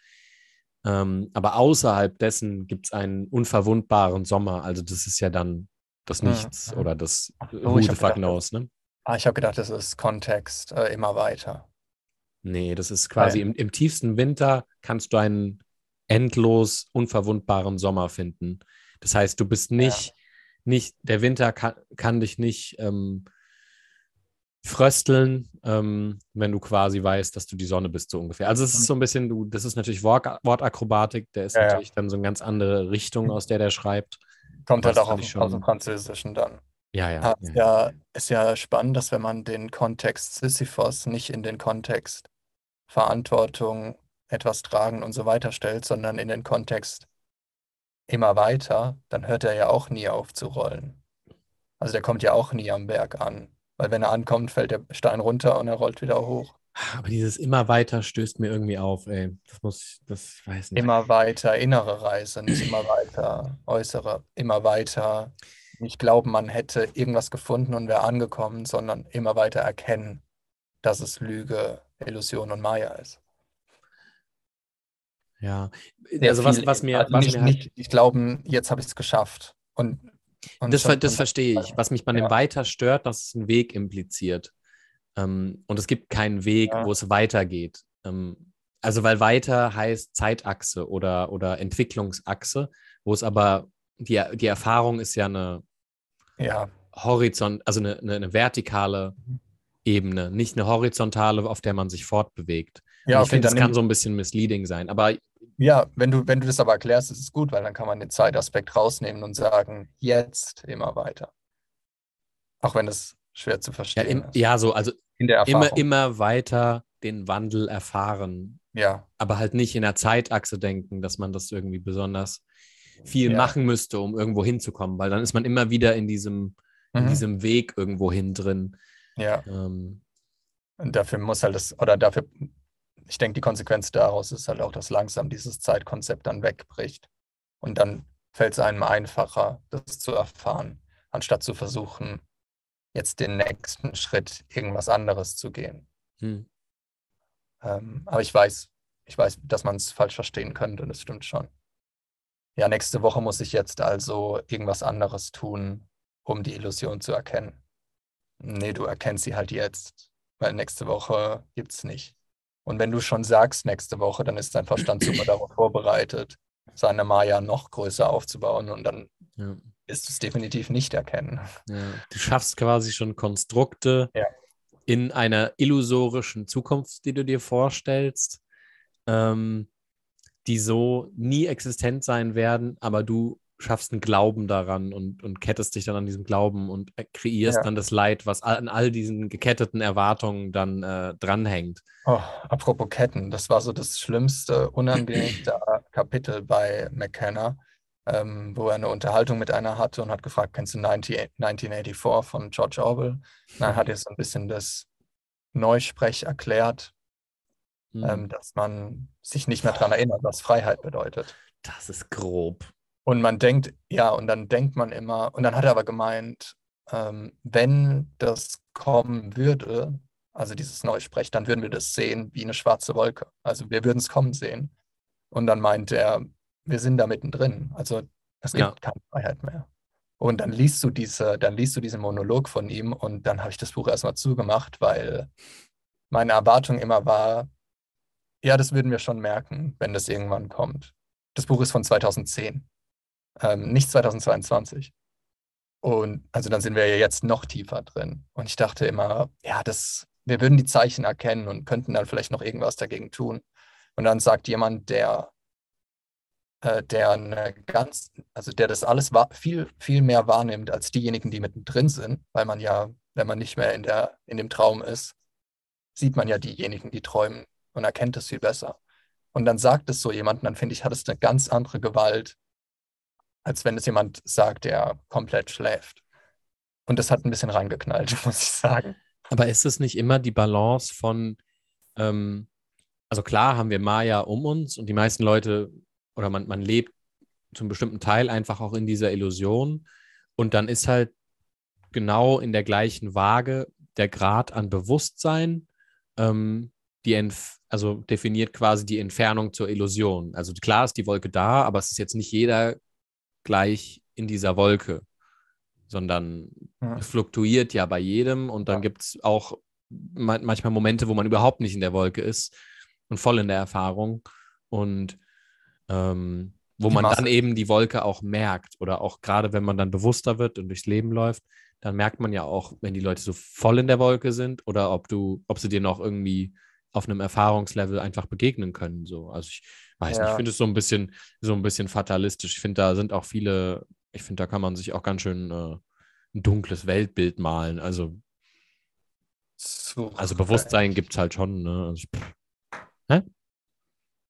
ähm, aber außerhalb dessen gibt es einen unverwundbaren Sommer, also das ist ja dann das Mhm, Nichts mhm. oder das so, Who ich the fuck gedacht, knows, ne? Ah, ich habe gedacht, das ist Kontext äh, immer weiter. Nee, das ist quasi im, im tiefsten Winter kannst du einen endlos unverwundbaren Sommer finden. Das heißt, du bist nicht, nicht, der Winter kann, kann dich nicht ähm, frösteln, ähm, wenn du quasi weißt, dass du die Sonne bist, so ungefähr. Also es ist so ein bisschen, du, das ist natürlich Wort, Wortakrobatik, der ist Ja, ja. natürlich dann so eine ganz andere Richtung, aus der der schreibt. Kommt Das halt auch auf, aus dem Französischen dann. Ja, ja. Ah, ja. ist ja, ist ja spannend, dass wenn man den Kontext Sisyphos nicht in den Kontext Verantwortung, etwas tragen und so weiter stellt, sondern in den Kontext immer weiter, dann hört er ja auch nie auf zu rollen. Also der kommt ja auch nie am Berg an. Weil wenn er ankommt, fällt der Stein runter und er rollt wieder hoch. Aber dieses immer weiter stößt mir irgendwie auf, ey. Das muss ich, das weiß nicht. Immer weiter innere Reise, nicht immer weiter äußere, immer weiter nicht glauben, man hätte irgendwas gefunden und wäre angekommen, sondern immer weiter erkennen, dass es Lüge, Illusion und Maya ist. Ja. Sehr Also was, was mir, also was nicht, mir halt, nicht, nicht glauben, jetzt habe ich es geschafft. Und, und das, ver- schon- das verstehe ich. Was mich bei dem Ja. Weiter stört, dass es einen Weg impliziert. Ähm, und es gibt keinen Weg, Ja. wo es weitergeht. Ähm, also weil weiter heißt Zeitachse oder, oder Entwicklungsachse, wo es aber, die, die Erfahrung ist ja eine ja, Horizont, also eine, eine, eine vertikale Mhm. Ebene, nicht eine horizontale, auf der man sich fortbewegt. ja, ich okay, finde, das kann so ein bisschen misleading sein. Aber ja, wenn du, wenn du das aber erklärst, ist es gut, weil dann kann man den Zeitaspekt rausnehmen und sagen, jetzt immer weiter. Auch wenn das schwer zu ja, verstehen im, ist. ja so, also In der Erfahrung. immer, immer weiter den Wandel erfahren, Ja, aber halt nicht in der Zeitachse denken, dass man das irgendwie besonders viel Ja. machen müsste, um irgendwo hinzukommen, weil dann ist man immer wieder in diesem, in Mhm. diesem Weg irgendwo hin drin. ja. Ähm, Und dafür muss halt das, oder dafür, ich denke, die Konsequenz daraus ist halt auch, dass langsam dieses Zeitkonzept dann wegbricht. Und dann fällt es einem einfacher, das zu erfahren, anstatt zu versuchen, jetzt den nächsten Schritt irgendwas anderes zu gehen. hm. Ähm, aber ich weiß, ich weiß, dass man es falsch verstehen könnte, und das stimmt schon. Ja, nächste Woche muss ich jetzt also irgendwas anderes tun, um die Illusion zu erkennen. Nee, du erkennst sie halt jetzt, weil nächste Woche gibt's nicht. Und wenn du schon sagst nächste Woche, dann ist dein Verstand super darauf vorbereitet, seine Maya noch größer aufzubauen und dann ja. Ist es definitiv nicht erkennen. Ja, du schaffst quasi schon Konstrukte Ja. in einer illusorischen Zukunft, die du dir vorstellst, ähm, die so nie existent sein werden, aber du schaffst einen Glauben daran und, und kettest dich dann an diesem Glauben und kreierst Ja. dann das Leid, was an all diesen geketteten Erwartungen dann äh, dranhängt. Oh, apropos Ketten, das war so das schlimmste, unangenehmste Kapitel bei McKenna, ähm, wo er eine Unterhaltung mit einer hatte und hat gefragt, kennst du 90, 1984 von George Orwell? Und dann hat er so ein bisschen das Neusprech erklärt, Hm. ähm, dass man sich nicht mehr daran erinnert, was Freiheit bedeutet. Das ist grob. Und man denkt, ja, und dann denkt man immer, und dann hat er aber gemeint, ähm, wenn das kommen würde, also dieses Neusprech, dann würden wir das sehen wie eine schwarze Wolke. Also wir würden es kommen sehen. Und dann meint er, wir sind da mittendrin. Also es gibt Ja. keine Freiheit mehr. Und dann liest du diese, dann liest du diesen Monolog von ihm und dann habe ich das Buch erstmal zugemacht, weil meine Erwartung immer war, ja, das würden wir schon merken, wenn das irgendwann kommt. Das Buch ist von 2010, ähm, nicht 2022. Und also dann sind wir ja jetzt noch tiefer drin. Und ich dachte immer, ja, das, wir würden die Zeichen erkennen und könnten dann vielleicht noch irgendwas dagegen tun. Und dann sagt jemand, der, der eine ganz, also der das alles viel, viel mehr wahrnimmt als diejenigen, die mittendrin sind, weil man ja, wenn man nicht mehr in der, in dem Traum ist, sieht man ja diejenigen, die träumen und erkennt es viel besser. Und dann sagt es so jemand, dann finde ich, hat es eine ganz andere Gewalt, als wenn es jemand sagt, der komplett schläft. Und das hat ein bisschen reingeknallt, muss ich sagen. Aber ist es nicht immer die Balance von, ähm, also klar haben wir Maya um uns und die meisten Leute oder man, man lebt zum bestimmten Teil einfach auch in dieser Illusion und dann ist halt genau in der gleichen Waage der Grad an Bewusstsein, ähm, die Entf also definiert quasi die Entfernung zur Illusion. Also klar ist die Wolke da, aber es ist jetzt nicht jeder gleich in dieser Wolke, sondern Ja. fluktuiert ja bei jedem und dann Ja. gibt es auch ma manchmal Momente, wo man überhaupt nicht in der Wolke ist und voll in der Erfahrung und ähm, wo Die man Masse. dann eben die Wolke auch merkt oder auch gerade wenn man dann bewusster wird und durchs Leben läuft, dann merkt man ja auch, wenn die Leute so voll in der Wolke sind oder ob du, ob sie dir noch irgendwie auf einem Erfahrungslevel einfach begegnen können. So. Also ich weiß nicht, ich Ja. finde es so ein bisschen, so ein bisschen fatalistisch. Ich finde, da sind auch viele, ich finde, da kann man sich auch ganz schön äh, ein dunkles Weltbild malen. Also, So, also Bewusstsein gibt es halt schon. Ne? Also ich,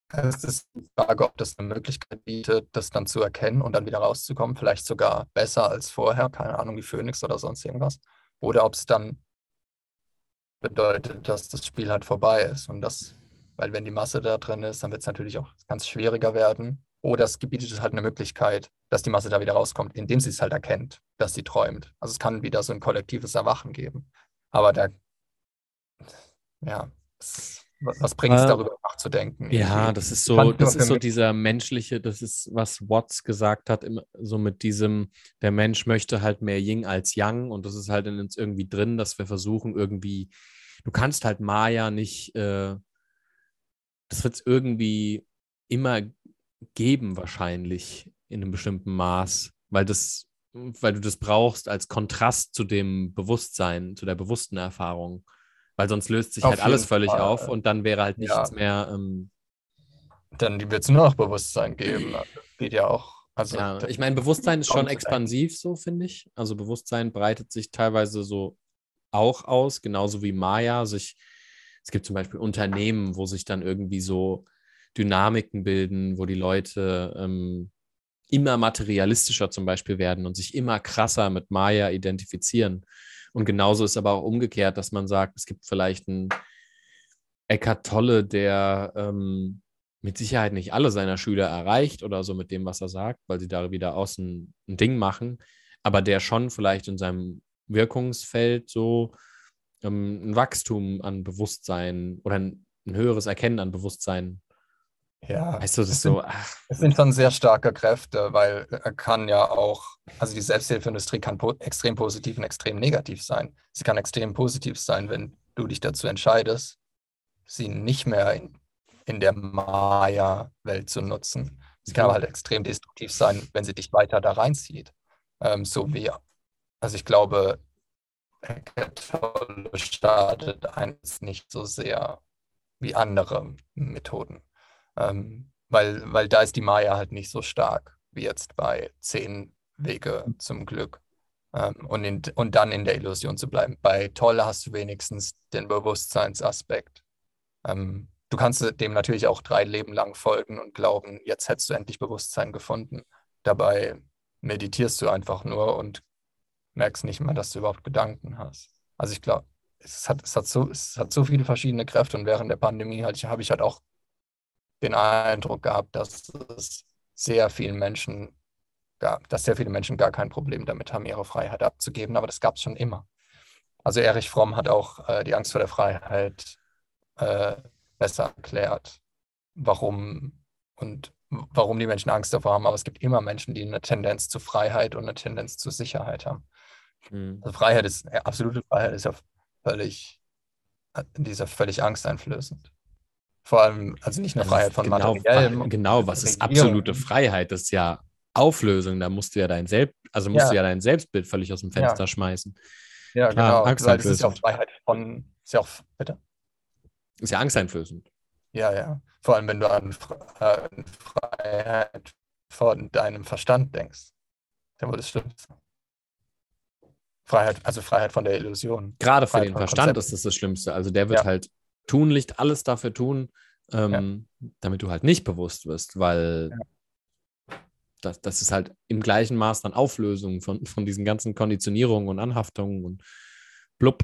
Es ist die Frage, ob das eine Möglichkeit bietet, das dann zu erkennen und dann wieder rauszukommen. Vielleicht sogar besser als vorher, keine Ahnung, wie Phoenix oder sonst irgendwas. Oder ob es dann bedeutet, dass das Spiel halt vorbei ist. Und das, weil wenn die Masse da drin ist, dann wird es natürlich auch ganz schwieriger werden. Oder es bietet halt eine Möglichkeit, dass die Masse da wieder rauskommt, indem sie es halt erkennt, dass sie träumt. Also es kann wieder so ein kollektives Erwachen geben. Aber da, ja, es, was bringt es Äh, darüber nachzudenken? Ja, das ist so, das ist so dieser menschliche, das ist, was Watts gesagt hat, immer so mit diesem, der Mensch möchte halt mehr Yin als Yang und das ist halt in uns irgendwie drin, dass wir versuchen irgendwie, du kannst halt Maya nicht, äh, das wird es irgendwie immer geben wahrscheinlich in einem bestimmten Maß, weil das, weil du das brauchst als Kontrast zu dem Bewusstsein, zu der bewussten Erfahrung. Weil sonst löst sich Auf halt alles völlig Fall. auf und dann wäre halt nichts Ja. mehr. Ähm, dann wird es nur noch Bewusstsein geben. Das geht ja auch. Also, ja, ich meine, Bewusstsein ist schon expansiv, so finde ich. Also Bewusstsein breitet sich teilweise so auch aus, genauso wie Maya sich. Es gibt zum Beispiel Unternehmen, wo sich dann irgendwie so Dynamiken bilden, wo die Leute ähm, immer materialistischer zum Beispiel werden und sich immer krasser mit Maya identifizieren. Und genauso ist aber auch umgekehrt, dass man sagt, es gibt vielleicht einen Eckart Tolle, der ähm, mit Sicherheit nicht alle seiner Schüler erreicht oder so mit dem, was er sagt, weil sie da wieder außen ein Ding machen, aber der schon vielleicht in seinem Wirkungsfeld so ähm, ein Wachstum an Bewusstsein oder ein, ein höheres Erkennen an Bewusstsein. Ja, Weißt du, das es sind, so, ach, es sind schon sehr starke Kräfte, weil er kann ja auch, also die Selbsthilfeindustrie kann po extrem positiv und extrem negativ sein. Sie kann extrem positiv sein, wenn du dich dazu entscheidest, sie nicht mehr in, in der Maya-Welt zu nutzen. Sie kann aber halt extrem destruktiv sein, wenn sie dich weiter da reinzieht. Ähm, so wie, also ich glaube, Tolle startet eins nicht so sehr wie andere Methoden. Ähm, weil, weil da ist die Maya halt nicht so stark wie jetzt bei zehn Wege zum Glück. Ähm, und, in, und dann in der Illusion zu bleiben. Bei Tolle hast du wenigstens den Bewusstseinsaspekt. Ähm, du kannst dem natürlich auch drei Leben lang folgen und glauben, jetzt hättest du endlich Bewusstsein gefunden. dabei meditierst du einfach nur und merkst nicht mal, dass du überhaupt Gedanken hast. Also ich glaube, es hat, es, hat so, es hat so viele verschiedene Kräfte und während der Pandemie halt, habe ich halt auch den Eindruck gehabt, dass es sehr vielen Menschen gab, dass sehr viele Menschen gar kein Problem damit haben, ihre Freiheit abzugeben, aber das gab es schon immer. Also Erich Fromm hat auch äh, die Angst vor der Freiheit äh, besser erklärt, warum und warum die Menschen Angst davor haben. Aber es gibt immer Menschen, die eine Tendenz zu Freiheit und eine Tendenz zu Sicherheit haben. Mhm. Also Freiheit ist, absolute Freiheit ist ja völlig, die ist ja völlig angsteinflößend. Vor allem, also nicht nur Freiheit von genau, materiellem. Genau, was ist absolute Freiheit? Das ist ja Auflösung. Da musst du ja dein Selbst, also musst ja. du ja dein Selbstbild völlig aus dem Fenster ja. schmeißen. Ja, Klar, genau. Angst Weil das ist ja auch Freiheit von, ist ja auch, bitte? Ist ja angsteinflößend. Ja, ja. Vor allem, wenn du an Freiheit von deinem Verstand denkst. Dann wird es Schlimmste. Freiheit, also Freiheit von der Illusion. Gerade für den Verstand Konzept. ist das das Schlimmste. Also der wird ja. halt tunlichst alles dafür tun, ähm, ja. damit du halt nicht bewusst wirst, weil ja. das, das ist halt im gleichen Maß dann Auflösung von, von diesen ganzen Konditionierungen und Anhaftungen und blub.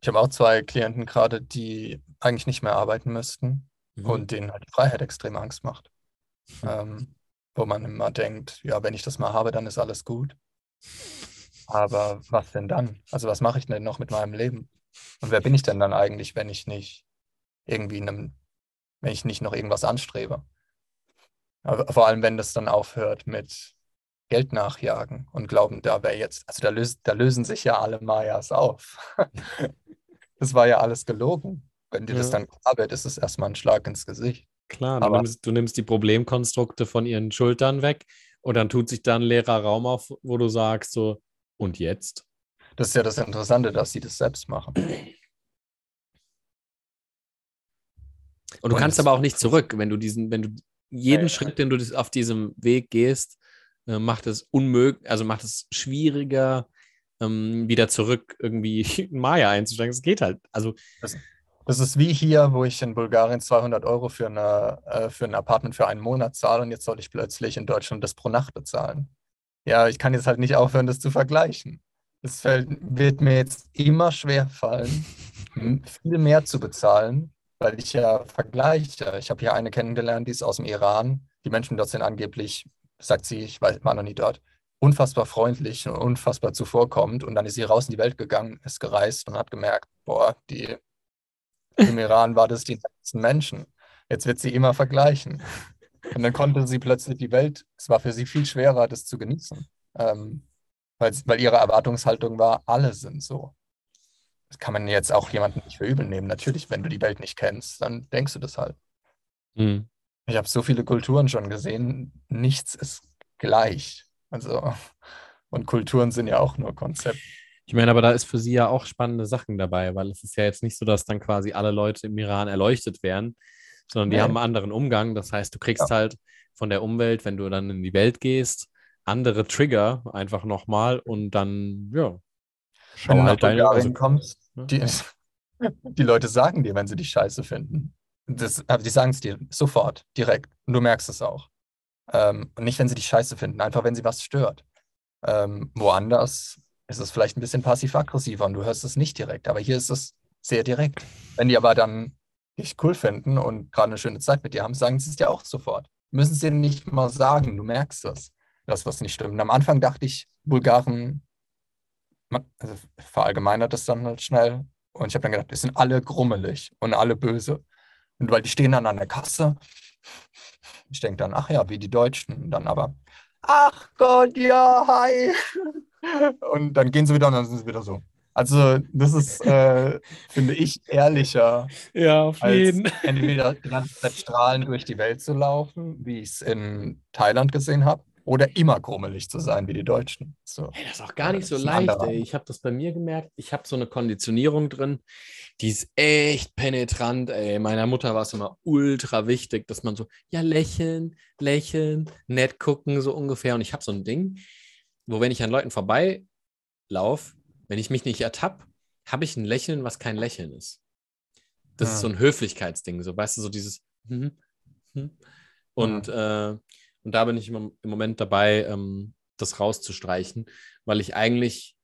Ich habe auch zwei Klienten gerade, die eigentlich nicht mehr arbeiten müssten mhm. und denen halt die Freiheit extrem Angst macht. Mhm. Ähm, wo man immer denkt, ja, wenn ich das mal habe, dann ist alles gut. Aber was denn dann? Also was mache ich denn noch mit meinem Leben? Und wer bin ich denn dann eigentlich, wenn ich nicht irgendwie einem, wenn ich nicht noch irgendwas anstrebe? Aber vor allem, wenn das dann aufhört mit Geld nachjagen und glauben, da wäre jetzt, also da, lös, da lösen sich ja alle Mayas auf. das war ja alles gelogen. Wenn dir ja. das dann klar wird, ist es erstmal ein Schlag ins Gesicht. Klar, du, nimmst, du nimmst die Problemkonstrukte von ihren Schultern weg und dann tut sich da ein leerer Raum auf, wo du sagst so, und jetzt? Das ist ja das Interessante, dass sie das selbst machen. Und du und kannst aber auch nicht zurück, wenn du diesen, wenn du jeden ja, Schritt, den du auf diesem Weg gehst, äh, macht es unmöglich, also macht es schwieriger, ähm, wieder zurück irgendwie in Maya einzusteigen. Es geht halt. Also das, das, ist wie hier, wo ich in Bulgarien 200 Euro für, eine, äh, für ein Apartment für einen Monat zahle und jetzt soll ich plötzlich in Deutschland das pro Nacht bezahlen ja, ich kann jetzt halt nicht aufhören, das zu vergleichen. Es fällt, wird mir jetzt immer schwer fallen, viel mehr zu bezahlen, weil ich ja vergleiche. Ich habe hier eine kennengelernt, die ist aus dem Iran. Die Menschen dort sind angeblich, sagt sie, ich weiß, war noch nie dort, unfassbar freundlich und unfassbar zuvorkommend. Und dann ist sie raus in die Welt gegangen, ist gereist und hat gemerkt, boah, die, im Iran war das die letzten Menschen. Jetzt wird sie immer vergleichen. Und dann konnte sie plötzlich die Welt, es war für sie viel schwerer, das zu genießen. Ähm, weil, ihre Erwartungshaltung war, alle sind so. Das kann man jetzt auch jemanden nicht für übel nehmen. Natürlich, wenn du die Welt nicht kennst, dann denkst du das halt. Mhm. Ich habe so viele Kulturen schon gesehen, nichts ist gleich. Also, und Kulturen sind ja auch nur Konzepte. Ich meine, aber da ist für sie ja auch spannende Sachen dabei, weil es ist ja jetzt nicht so, dass dann quasi alle Leute im Iran erleuchtet werden, sondern die nee. haben einen anderen Umgang. Das heißt, du kriegst ja. halt von der Umwelt, wenn du dann in die Welt gehst, andere Trigger einfach nochmal und dann, ja, schau wenn halt deine. Also, kommst, ja. die, die Leute sagen dir, wenn sie dich scheiße finden. Das, die sagen es dir sofort, direkt. Und du merkst es auch. Ähm, und nicht, wenn sie dich scheiße finden, einfach wenn sie was stört. Ähm, woanders ist es vielleicht ein bisschen passiv-aggressiver und du hörst es nicht direkt, aber hier ist es sehr direkt. Wenn die aber dann dich cool finden und gerade eine schöne Zeit mit dir haben, sagen sie es dir auch sofort. Müssen sie dir nicht mal sagen, du merkst das, das, was nicht stimmt. Und am Anfang dachte ich, Bulgaren, also verallgemeinert das dann halt schnell. Und ich habe dann gedacht, die sind alle grummelig und alle böse. Und weil die stehen dann an der Kasse, ich denke dann, ach ja, wie die Deutschen. Und dann aber, ach Gott, ja, hi. Und dann gehen sie wieder und dann sind sie wieder so. Also, das ist, äh, finde ich, ehrlicher. Ja, auf jeden. Als entweder die ganze Zeit strahlend durch die Welt zu laufen, wie ich es in Thailand gesehen habe, oder immer grummelig zu sein wie die Deutschen. So. Hey, das ist auch gar nicht so leicht, ey. Ich habe das bei mir gemerkt. Ich habe so eine Konditionierung drin, die ist echt penetrant, ey. Meiner Mutter war es immer ultra wichtig, dass man so, ja, lächeln, lächeln, nett gucken, so ungefähr. Und ich habe so ein Ding, wo, wenn ich an Leuten vorbeilaufe, wenn ich mich nicht ertappe, habe ich ein Lächeln, was kein Lächeln ist. Das ah. ist so ein Höflichkeitsding, so weißt du, so dieses hm, hm. und, ja. äh, Und da bin ich im Moment dabei, ähm, das rauszustreichen, weil ich eigentlich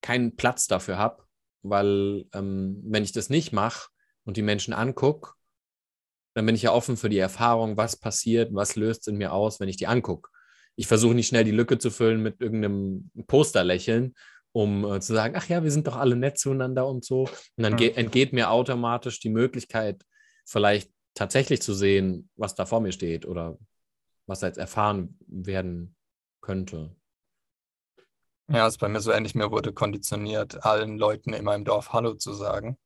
keinen Platz dafür habe, weil ähm, wenn ich das nicht mache und die Menschen angucke, dann bin ich ja offen für die Erfahrung, was passiert, was löst in mir aus, wenn ich die angucke. Ich versuche nicht schnell die Lücke zu füllen mit irgendeinem Posterlächeln, um äh, zu sagen, ach ja, wir sind doch alle nett zueinander und so. Und dann entgeht mir automatisch die Möglichkeit, vielleicht tatsächlich zu sehen, was da vor mir steht oder was da jetzt erfahren werden könnte. Ja, es ist bei mir so ähnlich. Mir wurde konditioniert, allen Leuten in meinem Dorf Hallo zu sagen.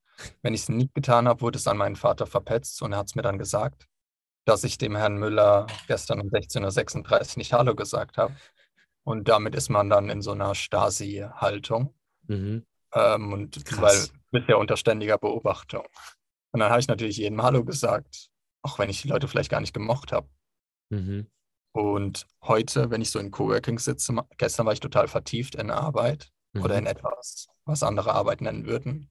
Wenn ich es nicht getan habe, wurde es an meinen Vater verpetzt und er hat es mir dann gesagt, dass ich dem Herrn Müller gestern um 16.36 Uhr nicht Hallo gesagt habe. Und damit ist man dann in so einer Stasi-Haltung. Mhm. Ähm, und Krass. weil bisher unter ständiger Beobachtung. Und dann habe ich natürlich jedem Hallo gesagt, auch wenn ich die Leute vielleicht gar nicht gemocht habe. Mhm. Und heute, wenn ich so in Coworking sitze, gestern war ich total vertieft in Arbeit mhm. oder in etwas, was andere Arbeit nennen würden.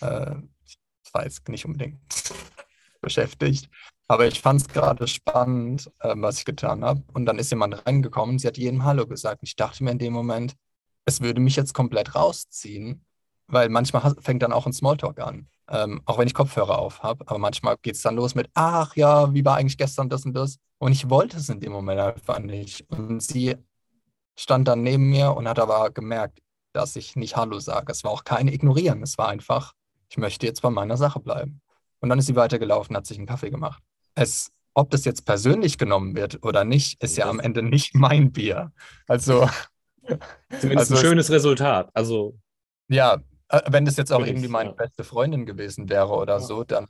Äh, ich war jetzt nicht unbedingt beschäftigt, aber ich fand es gerade spannend, äh, was ich getan habe. Und dann ist jemand reingekommen, sie hat jedem Hallo gesagt. Ich dachte mir in dem Moment, es würde mich jetzt komplett rausziehen, weil manchmal fängt dann auch ein Smalltalk an. Ähm, auch wenn ich Kopfhörer auf habe, aber manchmal geht es dann los mit, ach ja, wie war eigentlich gestern das und das? Und ich wollte es in dem Moment einfach nicht. Und sie stand dann neben mir und hat aber gemerkt, dass ich nicht Hallo sage. Es war auch kein Ignorieren. Es war einfach, ich möchte jetzt bei meiner Sache bleiben. Und dann ist sie weitergelaufen, hat sich einen Kaffee gemacht. Es, ob das jetzt persönlich genommen wird oder nicht, ist ja am Ende nicht mein Bier. Also. Zumindest also ein schönes Resultat. Also. Ja, wenn das jetzt auch irgendwie meine ja. beste Freundin gewesen wäre oder ja. so, dann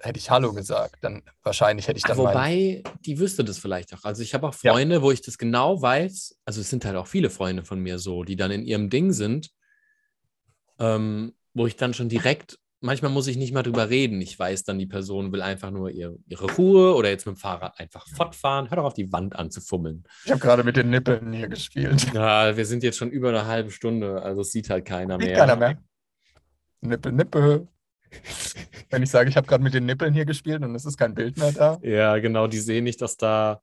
hätte ich Hallo gesagt. Dann wahrscheinlich hätte ich dann. Ach, wobei, die wüsste das vielleicht auch. Also ich habe auch Freunde, ja. wo ich das genau weiß. Also es sind halt auch viele Freunde von mir so, die dann in ihrem Ding sind, ähm, wo ich dann schon direkt, manchmal muss ich nicht mal drüber reden. Ich weiß dann, die Person will einfach nur ihr, ihre Ruhe oder jetzt mit dem Fahrrad einfach fortfahren. Hör doch auf, die Wand anzufummeln. Ich habe gerade mit den Nippeln hier gespielt. Ja, wir sind jetzt schon über eine halbe Stunde, also es sieht halt keiner sieht mehr. Keiner mehr. Nippel, Nippel. Wenn ich sage, ich habe gerade mit den Nippeln hier gespielt und es ist kein Bild mehr da. Ja, genau, die sehen nicht, dass da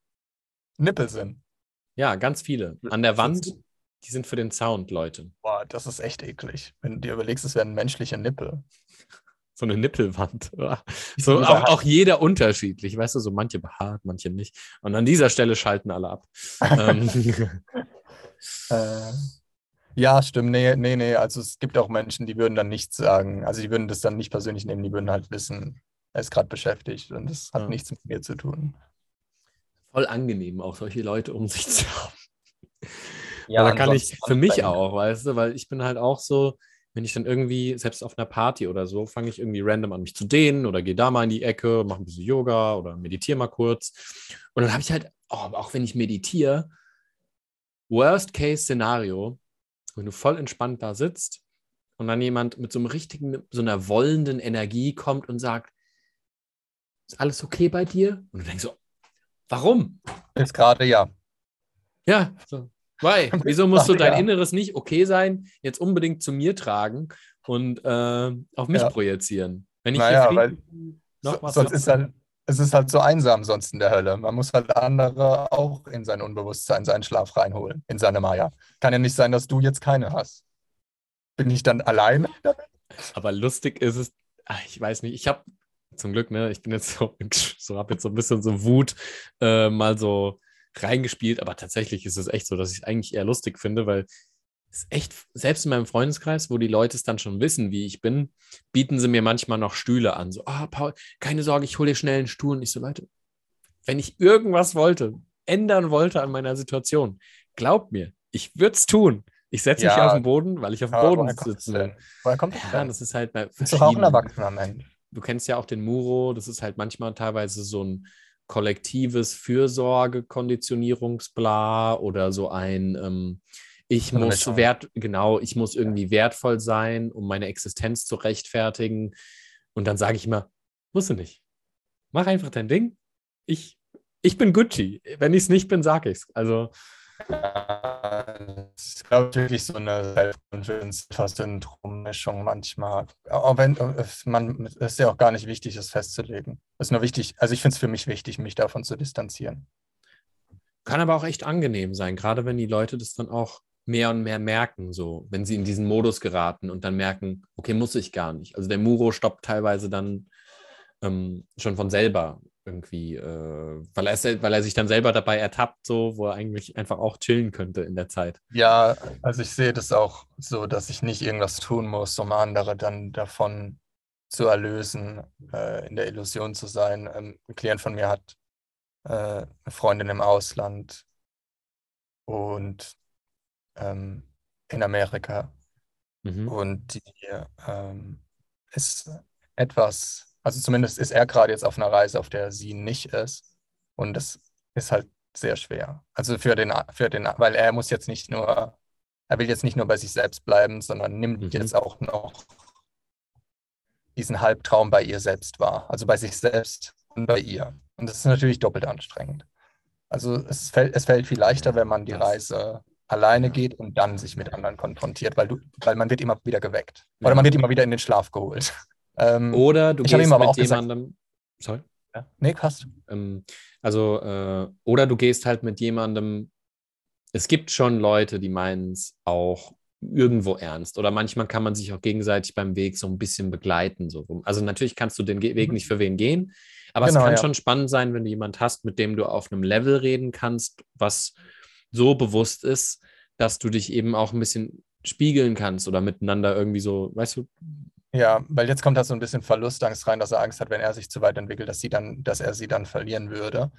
Nippel sind. Ja, ganz viele. An der Wand, die sind für den Sound, Leute. Boah, das ist echt eklig. Wenn du dir überlegst, es wären menschliche Nippel. So eine Nippelwand. So auch, auch, jeder unterschiedlich. Weißt du, so manche behaart, manche nicht. Und an dieser Stelle schalten alle ab. ähm. äh. Ja, stimmt. Nee, nee, nee. Also es gibt auch Menschen, die würden dann nichts sagen. Also die würden das dann nicht persönlich nehmen, die würden halt wissen, er ist gerade beschäftigt und das hat ja. nichts mit mir zu tun. Voll angenehm, auch solche Leute um sich zu haben. Ja, da kann ich für mich auch, weißt du, weil ich bin halt auch so, wenn ich dann irgendwie, selbst auf einer Party oder so, fange ich irgendwie random an, mich zu dehnen oder gehe da mal in die Ecke, mache ein bisschen Yoga oder meditiere mal kurz. Und dann habe ich halt, oh, auch wenn ich meditiere, Worst-Case-Szenario, wenn du voll entspannt da sitzt und dann jemand mit so einem richtigen, so einer wollenden Energie kommt und sagt, ist alles okay bei dir? Und du denkst so, warum? Jetzt gerade ja. Ja, so. Why? Wieso musst du dein ja. Inneres nicht okay sein, jetzt unbedingt zu mir tragen und äh, auf mich ja. projizieren? Wenn ich naja, weil noch was sonst ist halt, es ist halt so einsam sonst in der Hölle. Man muss halt andere auch in sein Unbewusstsein, seinen Schlaf reinholen, in seine Maya. Kann ja nicht sein, dass du jetzt keine hast. Bin ich dann alleine damit? Aber lustig ist es, ach, ich weiß nicht, ich habe zum Glück, ne, ich bin jetzt so, so habe jetzt so ein bisschen so Wut äh, mal so reingespielt, aber tatsächlich ist es echt so, dass ich es eigentlich eher lustig finde, weil ist echt, selbst in meinem Freundeskreis, wo die Leute es dann schon wissen, wie ich bin, bieten sie mir manchmal noch Stühle an. So, ah, oh, Paul, keine Sorge, ich hole dir schnell einen Stuhl. Und ich so, Leute, wenn ich irgendwas wollte, ändern wollte an meiner Situation, glaubt mir, ich würde es tun. Ich setze ja, mich auf den Boden, weil ich auf dem Boden sitze. will. Woher kommt das ja, das ist halt bei ist doch auch ein Erwachsener Mensch. Du kennst ja auch den Muro, das ist halt manchmal teilweise so ein kollektives Fürsorge-Konditionierungsbla oder so ein ähm, ich muss wert, genau, ich muss irgendwie wertvoll sein, um meine Existenz zu rechtfertigen. Und dann sage ich immer, musst du nicht. Mach einfach dein Ding. Ich, ich bin Gucci. Wenn ich es nicht bin, sage ich es. Also. Das ist, glaube ich, wirklich so eine Selbstkonfidence-Syndrom-Mischung manchmal. Auch wenn man, es ist ja auch gar nicht wichtig, das festzulegen. Es ist nur wichtig, also ich finde es für mich wichtig, mich davon zu distanzieren. kann aber auch echt angenehm sein, gerade wenn die Leute das dann auch mehr und mehr merken, so, wenn sie in diesen Modus geraten und dann merken, okay, muss ich gar nicht. Also der Muro stoppt teilweise dann ähm, schon von selber irgendwie, äh, weil, er, weil er sich dann selber dabei ertappt, so, wo er eigentlich einfach auch chillen könnte in der Zeit. Ja, also ich sehe das auch so, dass ich nicht irgendwas tun muss, um andere dann davon zu erlösen, äh, in der Illusion zu sein. Ähm, ein Klient von mir hat äh, eine Freundin im Ausland und ähm, in Amerika. Mhm. Und die ähm, ist etwas, also zumindest ist er gerade jetzt auf einer Reise, auf der sie nicht ist. Und das ist halt sehr schwer. Also für den, für den, weil er muss jetzt nicht nur, er will jetzt nicht nur bei sich selbst bleiben, sondern nimmt mhm. jetzt auch noch diesen Halbtraum bei ihr selbst wahr. Also bei sich selbst und bei ihr. Und das ist natürlich doppelt anstrengend. Also es fällt, es fällt viel leichter, wenn man die Reise alleine geht und dann sich mit anderen konfrontiert, weil, du, weil man wird immer wieder geweckt. Oder man wird immer wieder in den Schlaf geholt. Ähm, Oder du gehst mit jemandem. Gesagt, sorry. Ja. Nee, passt. Ähm, also, äh, oder du gehst halt mit jemandem. Es gibt schon Leute, die meinen es auch irgendwo ernst. Oder manchmal kann man sich auch gegenseitig beim Weg so ein bisschen begleiten. So. Also natürlich kannst du den Weg nicht für wen gehen, aber genau, es kann ja. schon spannend sein, wenn du jemanden hast, mit dem du auf einem Level reden kannst, was so bewusst ist, dass du dich eben auch ein bisschen spiegeln kannst oder miteinander irgendwie so, weißt du? Ja, weil jetzt kommt da so ein bisschen Verlustangst rein, dass er Angst hat, wenn er sich zu weit entwickelt, dass sie dann, dass er sie dann verlieren würde.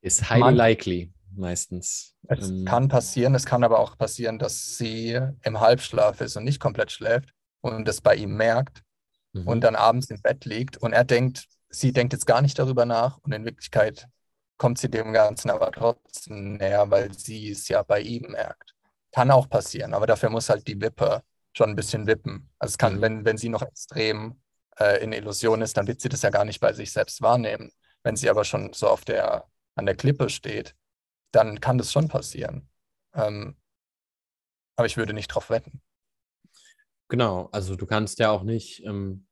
Ist highly Man, likely meistens. Es ähm, kann passieren, es kann aber auch passieren, dass sie im Halbschlaf ist und nicht komplett schläft und es bei ihm merkt mhm. und dann abends im Bett liegt und er denkt, sie denkt jetzt gar nicht darüber nach und in Wirklichkeit kommt sie dem Ganzen aber trotzdem näher, weil sie es ja bei ihm merkt. Kann auch passieren, aber dafür muss halt die Wippe schon ein bisschen wippen. Also es kann, mhm. wenn, wenn sie noch extrem äh, in Illusion ist, dann wird sie das ja gar nicht bei sich selbst wahrnehmen. Wenn sie aber schon so auf der, an der Klippe steht, dann kann das schon passieren. Ähm, aber ich würde nicht drauf wetten. Genau, also du kannst ja auch nicht, ähm,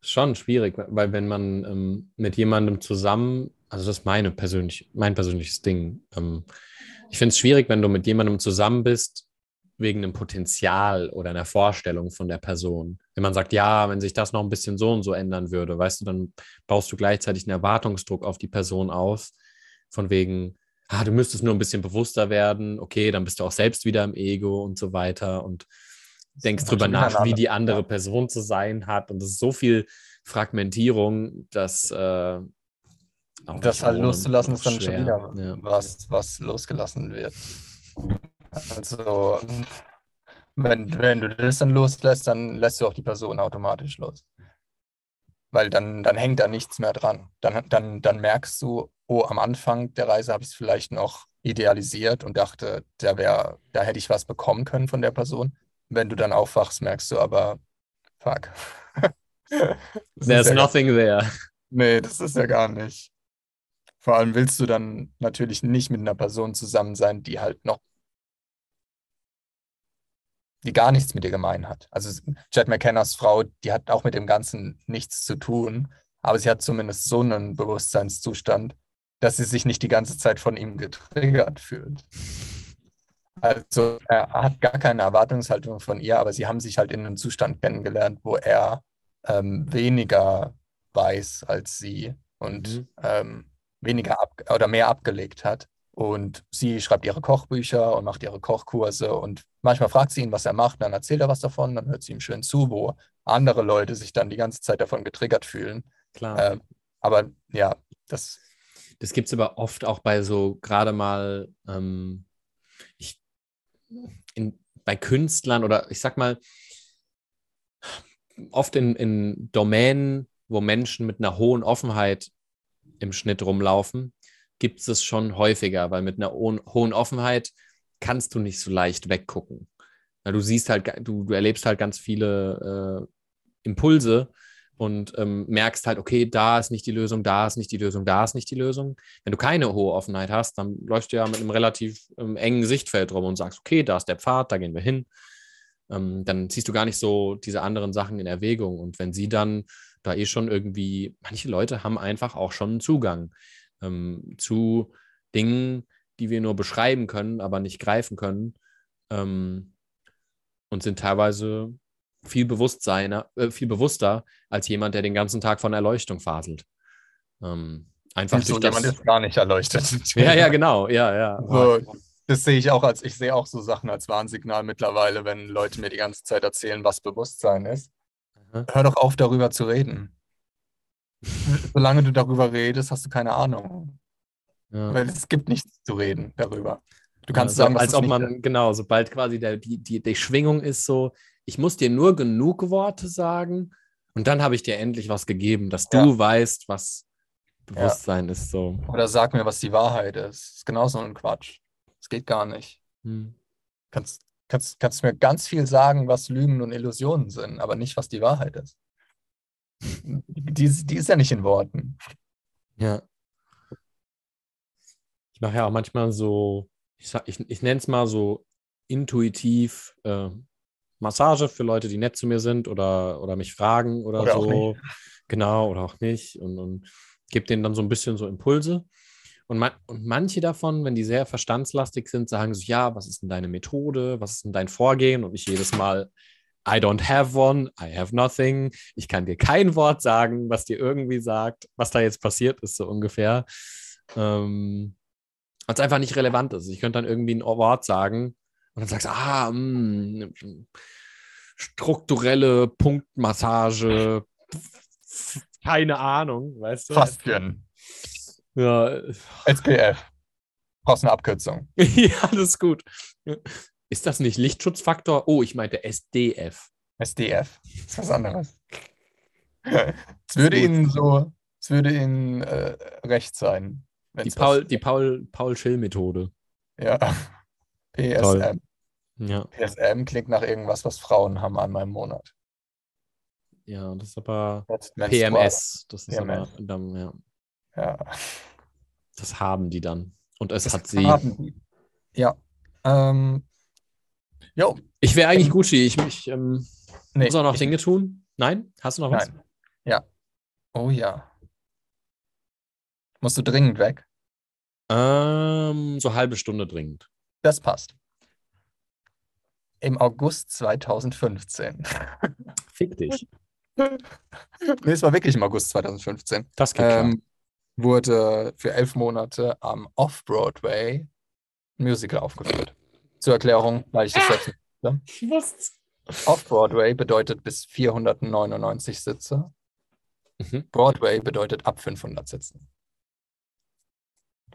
schon schwierig, weil wenn man ähm, mit jemandem zusammen also das ist meine persönlich, mein persönliches Ding. Ähm, ich finde es schwierig, wenn du mit jemandem zusammen bist, wegen einem Potenzial oder einer Vorstellung von der Person. Wenn man sagt, ja, wenn sich das noch ein bisschen so und so ändern würde, weißt du, dann baust du gleichzeitig einen Erwartungsdruck auf die Person aus, von wegen, ah, du müsstest nur ein bisschen bewusster werden, okay, dann bist du auch selbst wieder im Ego und so weiter und denkst drüber nach, wie die andere Person zu sein hat. Und es ist so viel Fragmentierung, dass äh, das halt loszulassen ist dann schwer. schon wieder ja. was, was losgelassen wird. Also, wenn, wenn du das dann loslässt, dann lässt du auch die Person automatisch los. Weil dann, dann hängt da nichts mehr dran. Dann, dann, dann merkst du, oh, am Anfang der Reise habe ich es vielleicht noch idealisiert und dachte, da, wär, da hätte ich was bekommen können von der Person. Wenn du dann aufwachst, merkst du aber, fuck. There's ja nothing there. Nee, das ist ja gar nicht. Vor allem willst du dann natürlich nicht mit einer Person zusammen sein, die halt noch, die gar nichts mit dir gemein hat. Also Chad McKennas Frau, die hat auch mit dem Ganzen nichts zu tun, aber sie hat zumindest so einen Bewusstseinszustand, dass sie sich nicht die ganze Zeit von ihm getriggert fühlt. Also er hat gar keine Erwartungshaltung von ihr, aber sie haben sich halt in einem Zustand kennengelernt, wo er ähm, weniger weiß als sie und mhm. ähm, weniger ab oder mehr abgelegt hat. Und sie schreibt ihre Kochbücher und macht ihre Kochkurse. Und manchmal fragt sie ihn, was er macht, dann erzählt er was davon, dann hört sie ihm schön zu, wo andere Leute sich dann die ganze Zeit davon getriggert fühlen. Klar. Ähm, aber ja, das. Das gibt es aber oft auch bei so gerade mal ähm, ich, in, bei Künstlern oder ich sag mal, oft in, in Domänen, wo Menschen mit einer hohen Offenheit im Schnitt rumlaufen, gibt es es schon häufiger, weil mit einer hohen Offenheit kannst du nicht so leicht weggucken. Ja, du siehst halt, du, du erlebst halt ganz viele äh, Impulse und ähm, merkst halt, okay, da ist nicht die Lösung, da ist nicht die Lösung, da ist nicht die Lösung. Wenn du keine hohe Offenheit hast, dann läufst du ja mit einem relativ ähm, engen Sichtfeld rum und sagst, okay, da ist der Pfad, da gehen wir hin. Ähm, dann ziehst du gar nicht so diese anderen Sachen in Erwägung. Und wenn sie dann da eh schon irgendwie, manche Leute haben einfach auch schon Zugang ähm, zu Dingen, die wir nur beschreiben können, aber nicht greifen können. Ähm, und sind teilweise viel, Bewusstseiner, äh, viel bewusster als jemand, der den ganzen Tag von Erleuchtung faselt. Ähm, einfach so durch jemand das. ist gar nicht erleuchtet. Ja, ja, genau. Ja, ja. So, das sehe ich auch als, ich sehe auch so Sachen als Warnsignal mittlerweile, wenn Leute mir die ganze Zeit erzählen, was Bewusstsein ist. Aha. Hör doch auf, darüber zu reden. Solange du darüber redest, hast du keine Ahnung. Ja. Weil es gibt nichts zu reden darüber. Du Ja, kannst so, sagen, als es ob man, genau, sobald quasi der, die, die, die Schwingung ist so, ich muss dir nur genug Worte sagen und dann habe ich dir endlich was gegeben, dass du Ja. weißt, was Bewusstsein ist. So. Oder sag mir, was die Wahrheit ist. Das ist genauso ein Quatsch. Das geht gar nicht. Hm. Kannst, kannst, kannst mir ganz viel sagen, was Lügen und Illusionen sind, aber nicht, was die Wahrheit ist. Die, ist- die ist ja nicht in Worten. Ja. Ich mache ja auch manchmal so, ich, sag- ich, ich nenne es mal so intuitiv äh, Massage für Leute, die nett zu mir sind oder, oder mich fragen oder, Oder auch so. Genau, oder auch nicht. Und, und gebe denen dann so ein bisschen so Impulse. Und, man, und manche davon, wenn die sehr verstandslastig sind, sagen so, ja, was ist denn deine Methode? Was ist denn dein Vorgehen? Und ich jedes Mal, I don't have one, I have nothing. Ich kann dir kein Wort sagen, was dir irgendwie sagt, was da jetzt passiert ist, so ungefähr. Ähm, weil es einfach nicht relevant ist. Ich könnte dann irgendwie ein Wort sagen und dann sagst du, ah, mh, strukturelle Punktmassage, keine Ahnung, weißt du? Faszien. Ja, SPF. Brauchst eine Abkürzung. ja, das ist gut. Ist das nicht Lichtschutzfaktor? Oh, ich meinte SDF. SDF. Das ist was anderes. Es würde. Ihnen so, es würde Ihnen äh, recht sein. Die Paul, die Paul, Paul Schill-Methode. Ja. PSM. Toll. Ja, PSM klingt nach irgendwas, was Frauen haben einmal im Monat. ja, das ist aber. PMS. Das ist PMS. aber, dann, ja, Ja. das haben die dann. Und es Das hat sie. Ja. Ähm, jo. Ich wäre eigentlich Gucci. Ich, ich ähm, Nee, muss auch noch ich- Dinge tun. Nein? Hast du noch was? Nein. Ja. Oh ja. Musst du dringend weg? Ähm, so halbe Stunde dringend. Das passt. Im August 2015. Fick dich. nee, es war wirklich im August 2015. Das geht klar. Ähm, wurde für elf Monate am Off-Broadway ein Musical aufgeführt. Zur Erklärung, weil ich das selbst nicht Was? Off-Broadway bedeutet bis 499 Sitze. Mhm. Broadway bedeutet ab 500 Sitzen.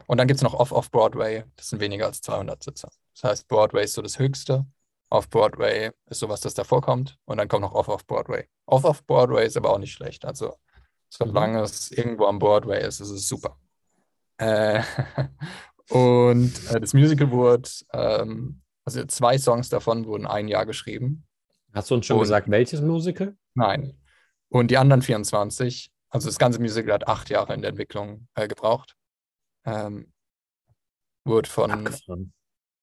Und dann gibt es noch Off-Off-Broadway, das sind weniger als 200 Sitze. Das heißt, Broadway ist so das Höchste. Off-Broadway ist sowas, das davor kommt. Und dann kommt noch Off-Off-Broadway. Off-Off-Broadway ist aber auch nicht schlecht. Also, solange es irgendwo am Broadway ist, ist es super. Äh, und äh, das Musical wurde, ähm, also zwei Songs davon wurden ein Jahr geschrieben. Hast du uns schon Und- gesagt, welches Musical? Nein. Und die anderen 24, also das ganze Musical hat acht Jahre in der Entwicklung äh, gebraucht. Ähm, wurde von, Abgefahren.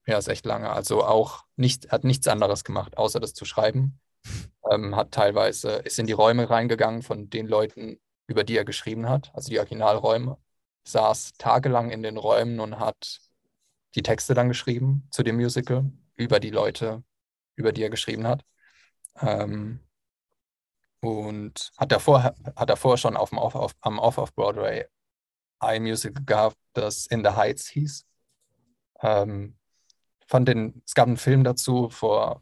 ja, ist echt lange, also auch nicht, hat nichts anderes gemacht, außer das zu schreiben. Ähm, hat teilweise, ist in die Räume reingegangen von den Leuten, über die er geschrieben hat, also die Originalräume, saß tagelang in den Räumen und hat die Texte dann geschrieben zu dem Musical, über die Leute, über die er geschrieben hat. Ähm, und hat davor, hat davor schon auf dem Off, auf, am Off of Broadway ein Musical gehabt, das In the Heights hieß. Ähm, fand den, es gab einen Film dazu vor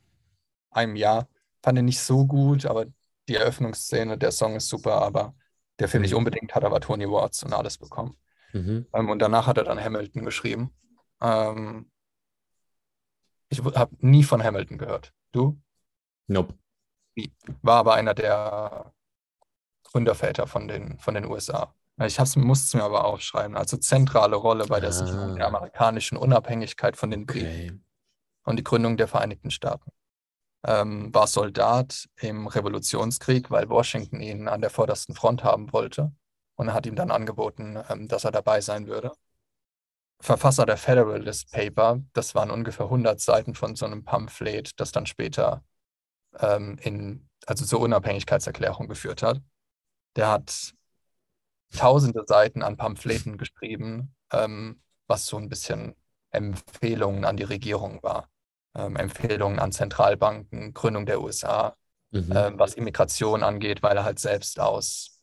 einem Jahr, fand den nicht so gut, aber die Eröffnungsszene, der Song ist super, aber der Film nicht unbedingt, hat aber Tony Awards und alles bekommen. Mhm. Ähm, und danach hat er dann Hamilton geschrieben. Ähm, ich habe nie von Hamilton gehört. Du? Nope. War aber einer der Gründerväter von den, von den USA. Ich musste es mir aber aufschreiben. Also zentrale Rolle bei der Sicherung der Ah. amerikanischen Unabhängigkeit von den Briten Okay. und die Gründung der Vereinigten Staaten. Ähm, war Soldat im Revolutionskrieg, weil Washington ihn an der vordersten Front haben wollte und hat ihm dann angeboten, ähm, dass er dabei sein würde. Verfasser der Federalist Paper, das waren ungefähr 100 Seiten von so einem Pamphlet, das dann später ähm, in, also zur Unabhängigkeitserklärung geführt hat. Der hat tausende Seiten an Pamphleten geschrieben, ähm, was so ein bisschen Empfehlungen an die Regierung war. Ähm, Empfehlungen an Zentralbanken, Gründung der USA, Mhm. ähm, was Immigration angeht, weil er halt selbst aus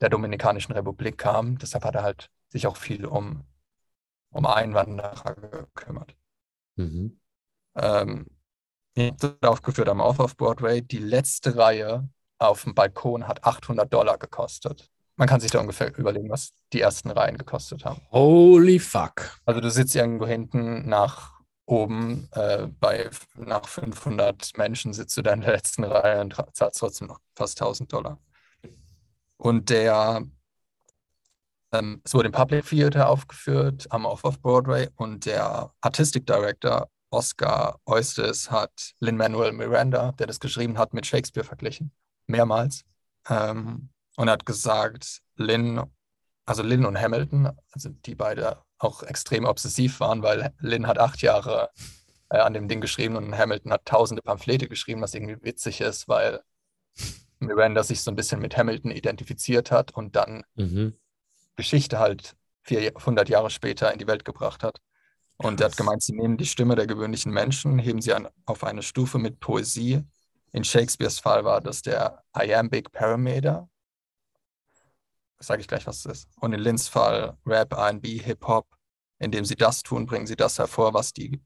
der Dominikanischen Republik kam. Deshalb hat er halt sich auch viel um, um Einwanderer gekümmert. Mhm. Ähm, aufgeführt am Off of Broadway. Die letzte Reihe auf dem Balkon hat 800 Dollar gekostet. Man kann sich da ungefähr überlegen, was die ersten Reihen gekostet haben. Holy fuck. Also du sitzt irgendwo hinten nach oben, äh, bei nach 500 Menschen sitzt du da in der letzten Reihe und zahlst trotzdem noch fast 1000 Dollar. Und der, ähm, es wurde im Public Theater aufgeführt, am Off of Broadway und der Artistic Director Oscar Eustis hat Lin-Manuel Miranda, der das geschrieben hat, mit Shakespeare verglichen. Mehrmals. Ähm, und hat gesagt, Lin, also Lin und Hamilton, also die beide auch extrem obsessiv waren, weil Lin hat acht Jahre äh, an dem Ding geschrieben und Hamilton hat tausende Pamphlete geschrieben, was irgendwie witzig ist, weil Miranda sich so ein bisschen mit Hamilton identifiziert hat und dann Mhm. Geschichte halt 400 Jahre später in die Welt gebracht hat. Und er hat gemeint, sie nehmen die Stimme der gewöhnlichen Menschen, heben sie an, auf eine Stufe mit Poesie. In Shakespeares Fall war das der Iambic Parameter. Sage ich gleich, was es ist. Und in Lins Fall Rap, R&B, Hip-Hop. Indem sie das tun, bringen sie das hervor, was, die,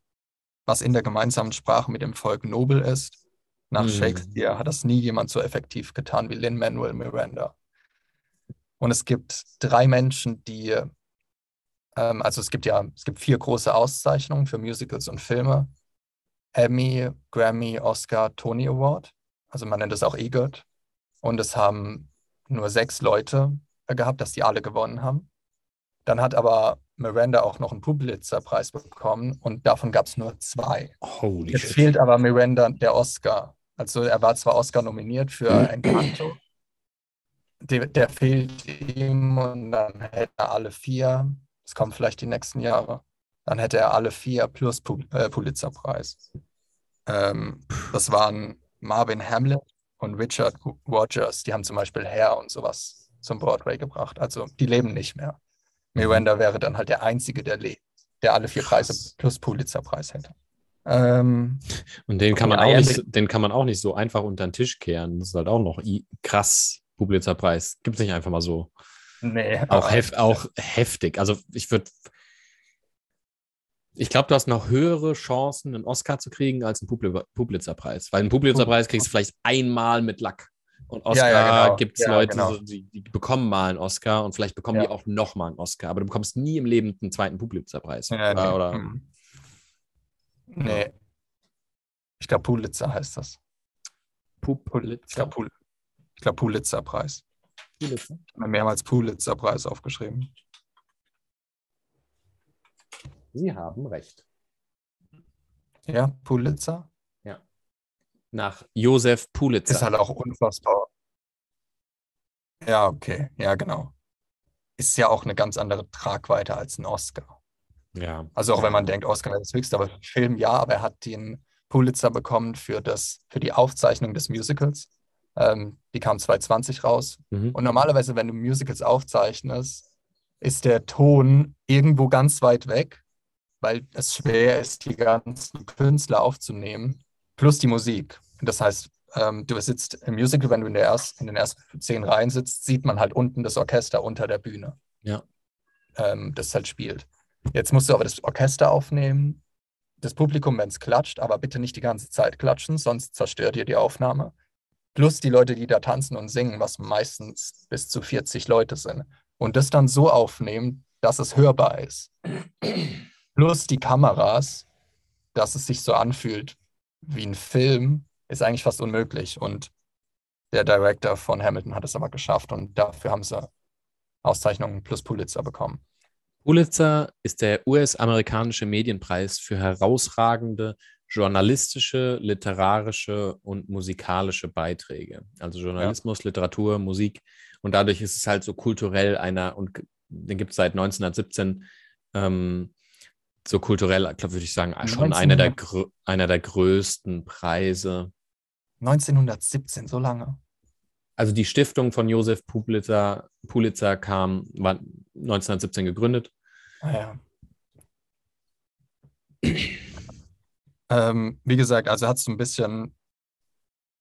was in der gemeinsamen Sprache mit dem Volk nobel ist. Nach Mhm. Shakespeare hat das nie jemand so effektiv getan wie Lin-Manuel Miranda. Und es gibt drei Menschen, die, ähm, also es gibt ja, es gibt vier große Auszeichnungen für Musicals und Filme. Emmy, Grammy, Oscar, Tony Award. Also man nennt es auch EGOT. Und es haben nur sechs Leute gehabt, dass die alle gewonnen haben. Dann hat aber Miranda auch noch einen Pulitzer-Preis bekommen und davon gab es nur zwei. Holy Jetzt shit. fehlt aber Miranda der Oscar. Also er war zwar Oscar nominiert für Encanto, der, der fehlt ihm und dann hätte er alle vier. Es kommen vielleicht die nächsten Jahre. Dann hätte er alle vier plus Pul äh, Pulitzerpreis. Ähm, das waren Marvin Hamlet und Richard Rogers. Die haben zum Beispiel Hair und sowas zum Broadway gebracht. Also die leben nicht mehr. Miranda wäre dann halt der Einzige, der lebt, der alle vier. Preise plus Pulitzerpreis hätte. Ähm, Und den kann man auch nicht, den kann man auch nicht so einfach unter den Tisch kehren. Das ist halt auch noch krass. Publitzerpreis. Gibt es nicht einfach mal so. nee. Auch, hef auch heftig. Also ich würde. Ich glaube, du hast noch höhere Chancen, einen Oscar zu kriegen, als einen Publi Publitzerpreis. Weil einen Publitzerpreis kriegst du vielleicht einmal mit Lack. Und Oscar Ja, ja, genau. gibt es Ja, Leute, genau. so, die, die bekommen mal einen Oscar und vielleicht bekommen die auch nochmal einen Oscar. Aber du bekommst nie im Leben einen zweiten Publitzerpreis. Ja, Oder, nee. oder, hm. nee. Ich glaube, Pulitzer heißt das. Pul ich Pulitzer. glaube, Pul glaub, Pulitzer-Preis. Pulitzer. Ich habe mir mehrmals Pulitzer-Preis aufgeschrieben. Sie haben recht. Ja, Pulitzer Nach Josef Pulitzer. ist halt auch unfassbar. Ja, okay. Ja, genau. Ist ja auch eine ganz andere Tragweite als ein Oscar. ja. Also auch wenn man denkt, Oscar wäre das höchste, aber für Film ja, aber er hat den Pulitzer bekommen für das, für die Aufzeichnung des Musicals. Ähm, die kam 2020 raus. Mhm. Und normalerweise, wenn du Musicals aufzeichnest, ist der Ton irgendwo ganz weit weg, weil es schwer ist, die ganzen Künstler aufzunehmen, plus die Musik. Das heißt, ähm, du sitzt im Musical, wenn du in, der erst, in den ersten zehn Reihen sitzt, sieht man halt unten das Orchester unter der Bühne, Ja. ähm, das halt spielt. Jetzt musst du aber das Orchester aufnehmen, das Publikum, wenn es klatscht, aber bitte nicht die ganze Zeit klatschen, sonst zerstört ihr die Aufnahme. Plus die Leute, die da tanzen und singen, was meistens bis zu 40 Leute sind. Und das dann so aufnehmen, dass es hörbar ist. Plus die Kameras, dass es sich so anfühlt wie ein Film, ist eigentlich fast unmöglich. Und der Director von Hamilton hat es aber geschafft und dafür haben sie Auszeichnungen plus Pulitzer bekommen. Pulitzer ist der US-amerikanische Medienpreis für herausragende journalistische, literarische und musikalische Beiträge. Also Journalismus, Literatur, Musik. Und dadurch ist es halt so kulturell einer, und den gibt es seit 1917, ähm, so kulturell, ich glaube, würde ich sagen, schon einer der, einer der größten Preise. 1917, so lange. Also die Stiftung von Josef Pulitzer, Pulitzer kam, war 1917 gegründet Ah ja. Ähm, wie gesagt, also hat es so ein bisschen,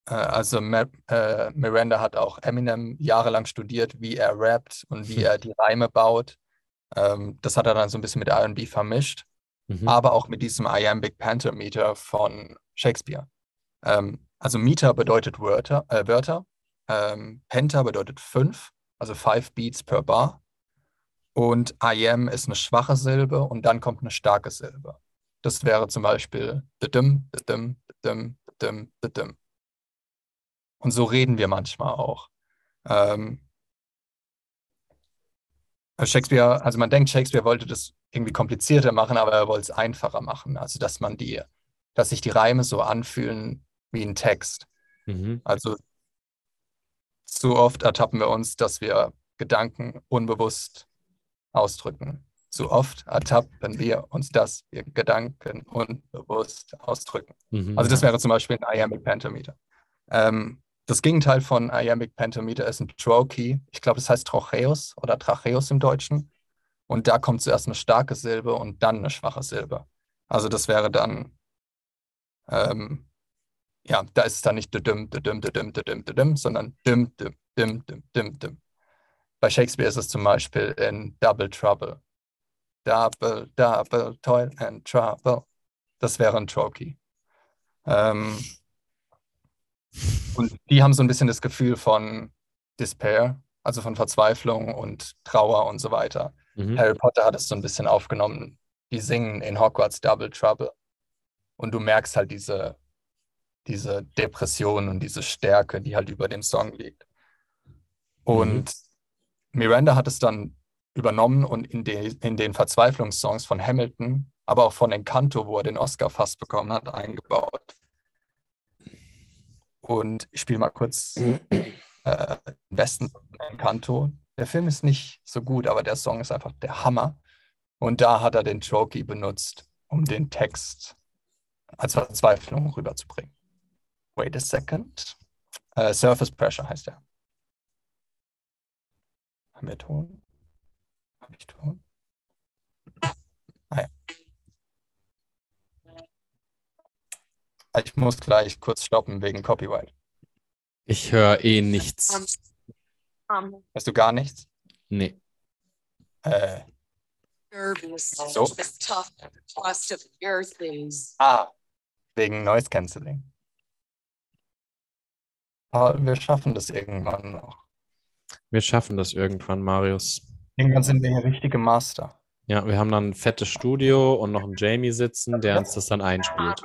äh, also Ma äh, Miranda hat auch Eminem jahrelang studiert, wie er rappt und wie er die Reime baut. Ähm, das hat er dann so ein bisschen mit R&B vermischt, Mhm. aber auch mit diesem Iambic Pentameter von Shakespeare. Ähm, also Meter bedeutet Wörter, äh, Wörter. Ähm, Penta bedeutet fünf, also five beats per bar. Und IM ist eine schwache Silbe und dann kommt eine starke Silbe. Das wäre zum Beispiel dim, dim, dim, dim, dim. Und so reden wir manchmal auch. Ähm, Shakespeare, also man denkt, Shakespeare wollte das irgendwie komplizierter machen, aber er wollte es einfacher machen. Also dass man die, dass sich die Reime so anfühlen wie ein Text. Mhm. Also zu oft ertappen wir uns, dass wir Gedanken unbewusst ausdrücken. Zu oft ertappen wir uns, dass wir Gedanken unbewusst ausdrücken. Mhm. Also das wäre zum Beispiel ein Iambic Pentameter. Ähm, das Gegenteil von Iambic Pentameter ist ein Trochee. Ich glaube, das heißt Trocheus oder Tracheus im Deutschen. Und da kommt zuerst eine starke Silbe und dann eine schwache Silbe. Also das wäre dann, ähm, ja, da ist es dann nicht dim, dim, dim, dim, dim, sondern dim, dim, dim, dim, dim, dim. Bei Shakespeare ist es zum Beispiel in Double Trouble. Double, double, toil and trouble. Das wäre ein Trochee. Ähm, und die haben so ein bisschen das Gefühl von Despair, also von Verzweiflung und Trauer und so weiter. Mhm. Harry Potter hat es so ein bisschen aufgenommen. Die singen in Hogwarts Double Trouble. Und du merkst halt diese, diese Depression und diese Stärke, die halt über dem Song liegt. Und Miranda hat es dann übernommen und in, de, in den Verzweiflungssongs von Hamilton, aber auch von Encanto, wo er den Oscar fast bekommen hat, eingebaut. Und ich spiele mal kurz äh, den besten Encanto. Der Film ist nicht so gut, aber der Song ist einfach der Hammer. Und da hat er den Trochee benutzt, um den Text als Verzweiflung rüberzubringen. Wait a second. Äh, Surface Pressure heißt er. Haben wir Ton? Habe ich Ton? Ah ja. Ich muss gleich kurz stoppen wegen Copyright. Ich höre eh nichts. Um, Hörst du gar nichts? Nee. Äh, So. ah, wegen Noise Cancelling. Aber wir schaffen das irgendwann noch. Wir schaffen das irgendwann, Marius. Irgendwann sind wir hier richtige Master. Ja, wir haben dann ein fettes Studio und noch einen Jamie sitzen, der uns das dann einspielt.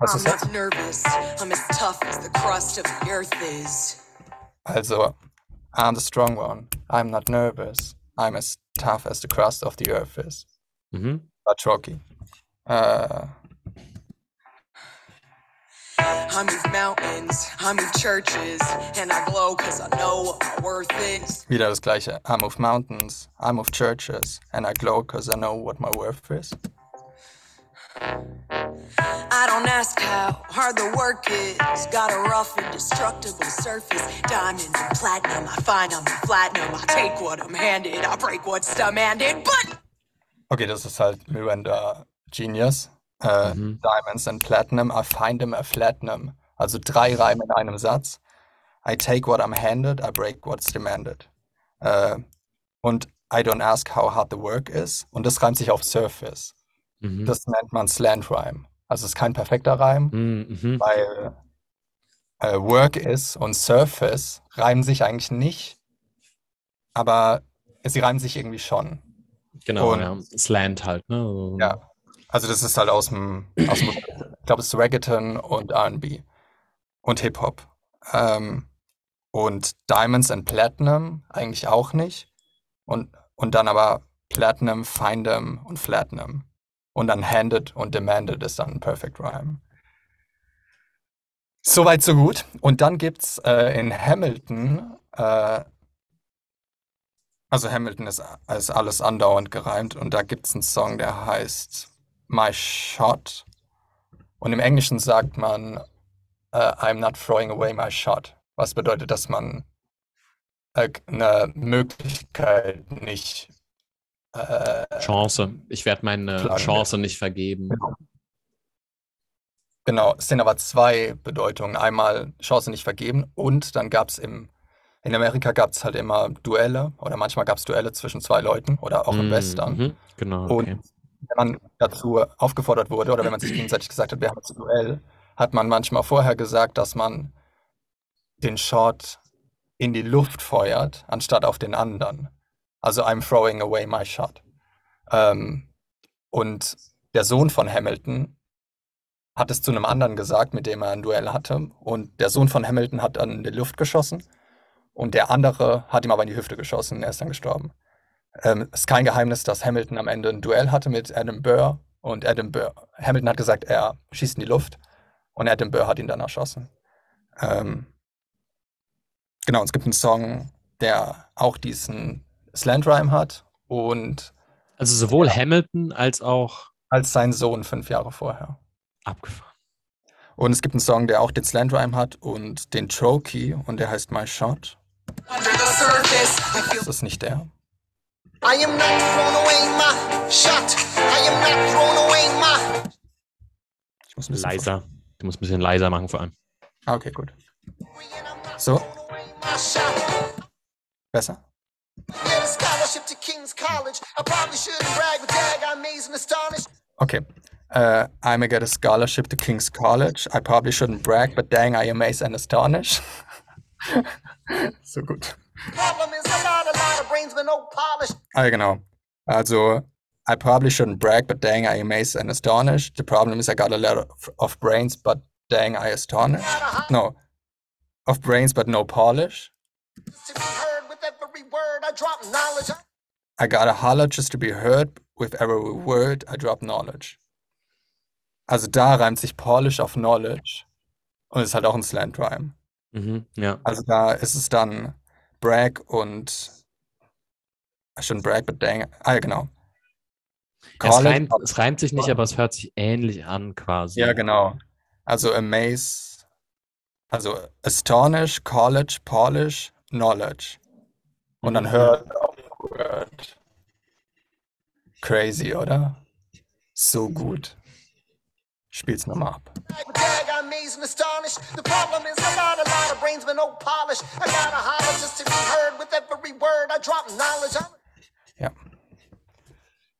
Was I'm ist das? not nervous. I'm as tough as the crust of the earth is. Also, I'm the strong one. I'm not nervous. I'm as tough as the crust of the earth is. Mhm. War Trocky. Äh, I move mountains, I move churches, and I glow cause I know what my worth is. wieder das gleiche. I move mountains, I move churches, and I glow because I know what my worth is. I don't ask how hard the work is. Got a rough, indestructible surface. Diamond and platinum, I find I'm platinum. I take what I'm handed, I break what's demanded. But Okay, das ist halt Miranda Genius. Äh, Mhm. Diamonds and Platinum, I find him a platinum. Also drei Reime in einem Satz. I take what I'm handed, I break what's demanded. Äh, und I don't ask how hard the work is. Und das reimt sich auf Surface. Mhm. Das nennt man Slant Rhyme. Also es ist kein perfekter Reim, Mhm. Mhm. weil äh, Work is und Surface reimen sich eigentlich nicht, aber sie reimen sich irgendwie schon. Genau, Und- ja. Slant halt, ne? So- Ja. Also das ist halt aus dem, aus dem ich glaube, es ist Reggaeton und R&B und Hip-Hop. Ähm, und Diamonds and Platinum eigentlich auch nicht. Und, und dann aber Platinum, Findem und Flatinum. Und dann Handed und Demanded ist dann ein Perfect Rhyme. Soweit, so gut. Und dann gibt es äh, in Hamilton, äh, also Hamilton ist, ist alles andauernd gereimt und da gibt es einen Song, der heißt My Shot. Und im Englischen sagt man äh, I'm not throwing away my shot. Was bedeutet, dass man äh, eine Möglichkeit nicht äh, Chance. Ich werde meine Klar, Chance nicht vergeben. Genau, es sind aber zwei Bedeutungen. Einmal Chance nicht vergeben und dann gab es im, in Amerika gab es halt immer Duelle oder manchmal gab es Duelle zwischen zwei Leuten oder auch im Mm, Western. Mhm, genau, Und okay. wenn man dazu aufgefordert wurde oder wenn man sich gegenseitig gesagt hat, wir haben jetzt ein Duell, hat man manchmal vorher gesagt, dass man den Shot in die Luft feuert, anstatt auf den anderen. Also I'm throwing away my shot. Ähm, und der Sohn von Hamilton hat es zu einem anderen gesagt, mit dem er ein Duell hatte. Und der Sohn von Hamilton hat dann in die Luft geschossen. Und der andere hat ihm aber in die Hüfte geschossen und er ist dann gestorben. Ähm, ist kein Geheimnis, dass Hamilton am Ende ein Duell hatte mit Adam Burr. Und Adam Burr, Hamilton hat gesagt, er schießt in die Luft. Und Adam Burr hat ihn dann erschossen. Ähm, genau, es gibt einen Song, der auch diesen Slant Rhyme hat. Und Also sowohl Hamilton als auch als sein Sohn fünf Jahre vorher. abgefahren. Und es gibt einen Song, der auch den Slant Rhyme hat und den Trokey und der heißt My Shot. Under the surface, I feel Das ist nicht der. I am not throwing away my shot. I am not throwing away my. Ich muss ein bisschen Leiser. Du musst ein bisschen leiser machen vor allem. Ah, okay, gut. So, besser? Okay. Uh, I may get a scholarship to King's College. I probably shouldn't brag, but dang, I amaze and astonish. so gut. Problem is, I a lot of brains, but no polish. Ah, ja, genau. Also, I probably shouldn't brag, but dang, I amaze and astonish. The problem is I got a lot of, of brains, but dang, I astonish. No. Of brains, but no polish. I gotta holler just to be heard. With every word, I drop knowledge. Also da reimt sich Polish auf Knowledge. Und ist halt auch ein Slant Rhyme. Mhm, ja. Also da ist es dann Brag und I shouldn't brag, but dang. Ah, ja, genau. Es reimt, es reimt sich nicht, aber es hört sich ähnlich an quasi. Ja, genau. Also amaze, also astonish, college, polish, knowledge. Und dann Mhm. hört auf word. Crazy, oder? So gut. Spiel's nochmal ab. I'm. The problem is, I got a lot of brains, but no polish. I gotta holler just to be heard with every word, I drop knowledge. I'm Ja.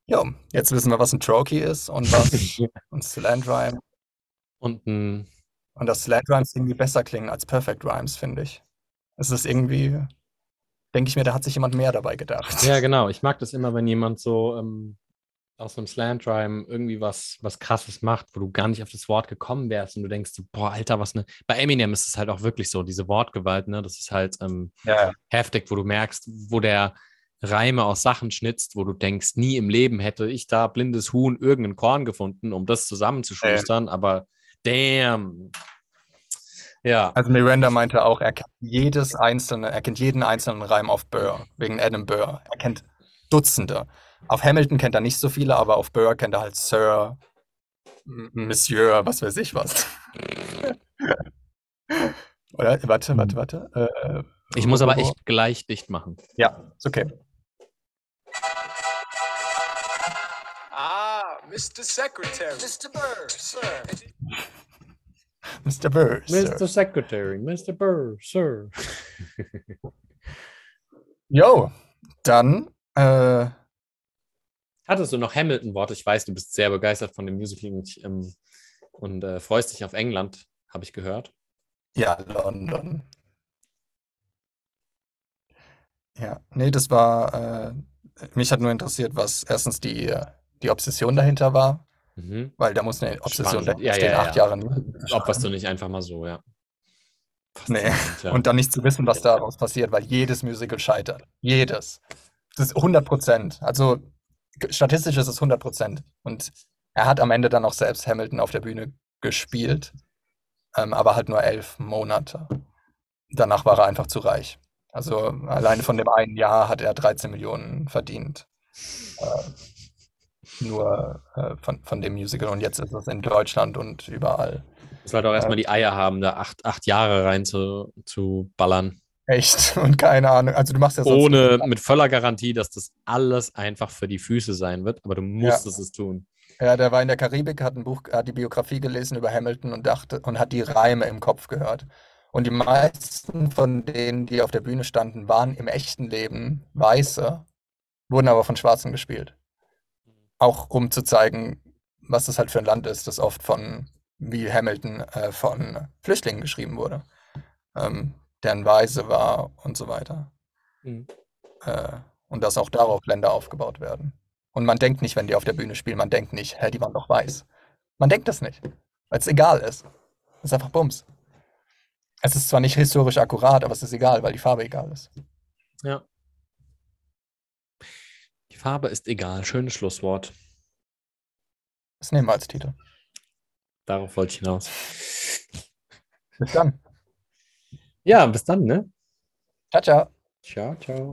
Jo, jetzt wissen wir, was ein Trokey ist und was ein Slant Rhyme. Und ein, Und dass Slant Rhymes irgendwie besser klingen als Perfect Rhymes, finde ich. Es ist irgendwie, denke ich mir, da hat sich jemand mehr dabei gedacht. ja, genau. Ich mag das immer, wenn jemand so ähm, aus einem Slant Rhyme irgendwie was, was krasses macht, wo du gar nicht auf das Wort gekommen wärst und du denkst, so, boah, Alter, was ne. Bei Eminem ist es halt auch wirklich so, diese Wortgewalt, ne? Das ist halt ähm, Ja, heftig, wo du merkst, wo der Reime aus Sachen schnitzt, wo du denkst, nie im Leben hätte ich da blindes Huhn irgendein Korn gefunden, um das zusammenzuschustern, aber damn. Ja, Also Miranda meinte auch, er kennt jedes einzelne, er kennt jeden einzelnen Reim auf Burr, wegen Adam Burr. Er kennt Dutzende. Auf Hamilton kennt er nicht so viele, aber auf Burr kennt er halt Sir, Monsieur, was weiß ich was. Oder? Warte, warte, warte. Äh, ich muss aber echt gleich dicht machen. Ja, ist okay. Ah, Mr. Secretary. Mr. Bird, sir. Mr. Burr. Sir. Mr. Secretary, Mr. Burr, Sir. Jo, dann, äh, Hattest du noch Hamilton-Worte? Ich weiß, du bist sehr begeistert von dem Musical und, ich, ähm, und äh, freust dich auf England, habe ich gehört. ja, London. Ja, nee, das war, äh, mich hat nur interessiert, was erstens die, äh, die Obsession dahinter war, Mhm. weil da muss eine Obsession Spannend. Ja, stehen, ja, acht ja. Jahre was du nicht einfach mal so, ja. Nee. Ja. Und dann nicht zu wissen, was daraus passiert, weil jedes Musical scheitert. Jedes. Das ist 100 Prozent. Also statistisch ist es 100 Prozent. Und er hat am Ende dann auch selbst Hamilton auf der Bühne gespielt, ähm, aber halt nur elf Monate. Danach war er einfach zu reich. Also alleine von dem einen Jahr hat er 13 Millionen verdient. Äh, nur äh, von, von dem Musical. Und jetzt ist es in Deutschland und überall. Muss halt auch erstmal die Eier haben, da acht, acht Jahre rein zu, zu ballern. Echt. Und keine Ahnung. Also du machst ja sonst Ohne, mit voller Garantie, dass das alles einfach für die Füße sein wird, aber du musstest es tun. Ja, der war in der Karibik, hat ein Buch, hat die Biografie gelesen über Hamilton und dachte und hat die Reime im Kopf gehört. Und die meisten von denen, die auf der Bühne standen, waren im echten Leben Weiße, wurden aber von Schwarzen gespielt. Auch um zu zeigen, was das halt für ein Land ist, das oft von, wie Hamilton, äh, von Flüchtlingen geschrieben wurde, ähm, deren Weise war und so weiter. Mhm. Äh, und dass auch darauf Länder aufgebaut werden. Und man denkt nicht, wenn die auf der Bühne spielen, man denkt nicht, hä, die waren doch weiß. Man denkt das nicht, weil es egal ist. Es ist einfach Bums. Es ist zwar nicht historisch akkurat, aber es ist egal, weil die Farbe egal ist. Ja. Farbe ist egal. Schönes Schlusswort. Das nehmen wir als Titel. Darauf wollte ich hinaus. Bis dann. Ja, bis dann, ne? Ciao, ciao. Ciao, ciao.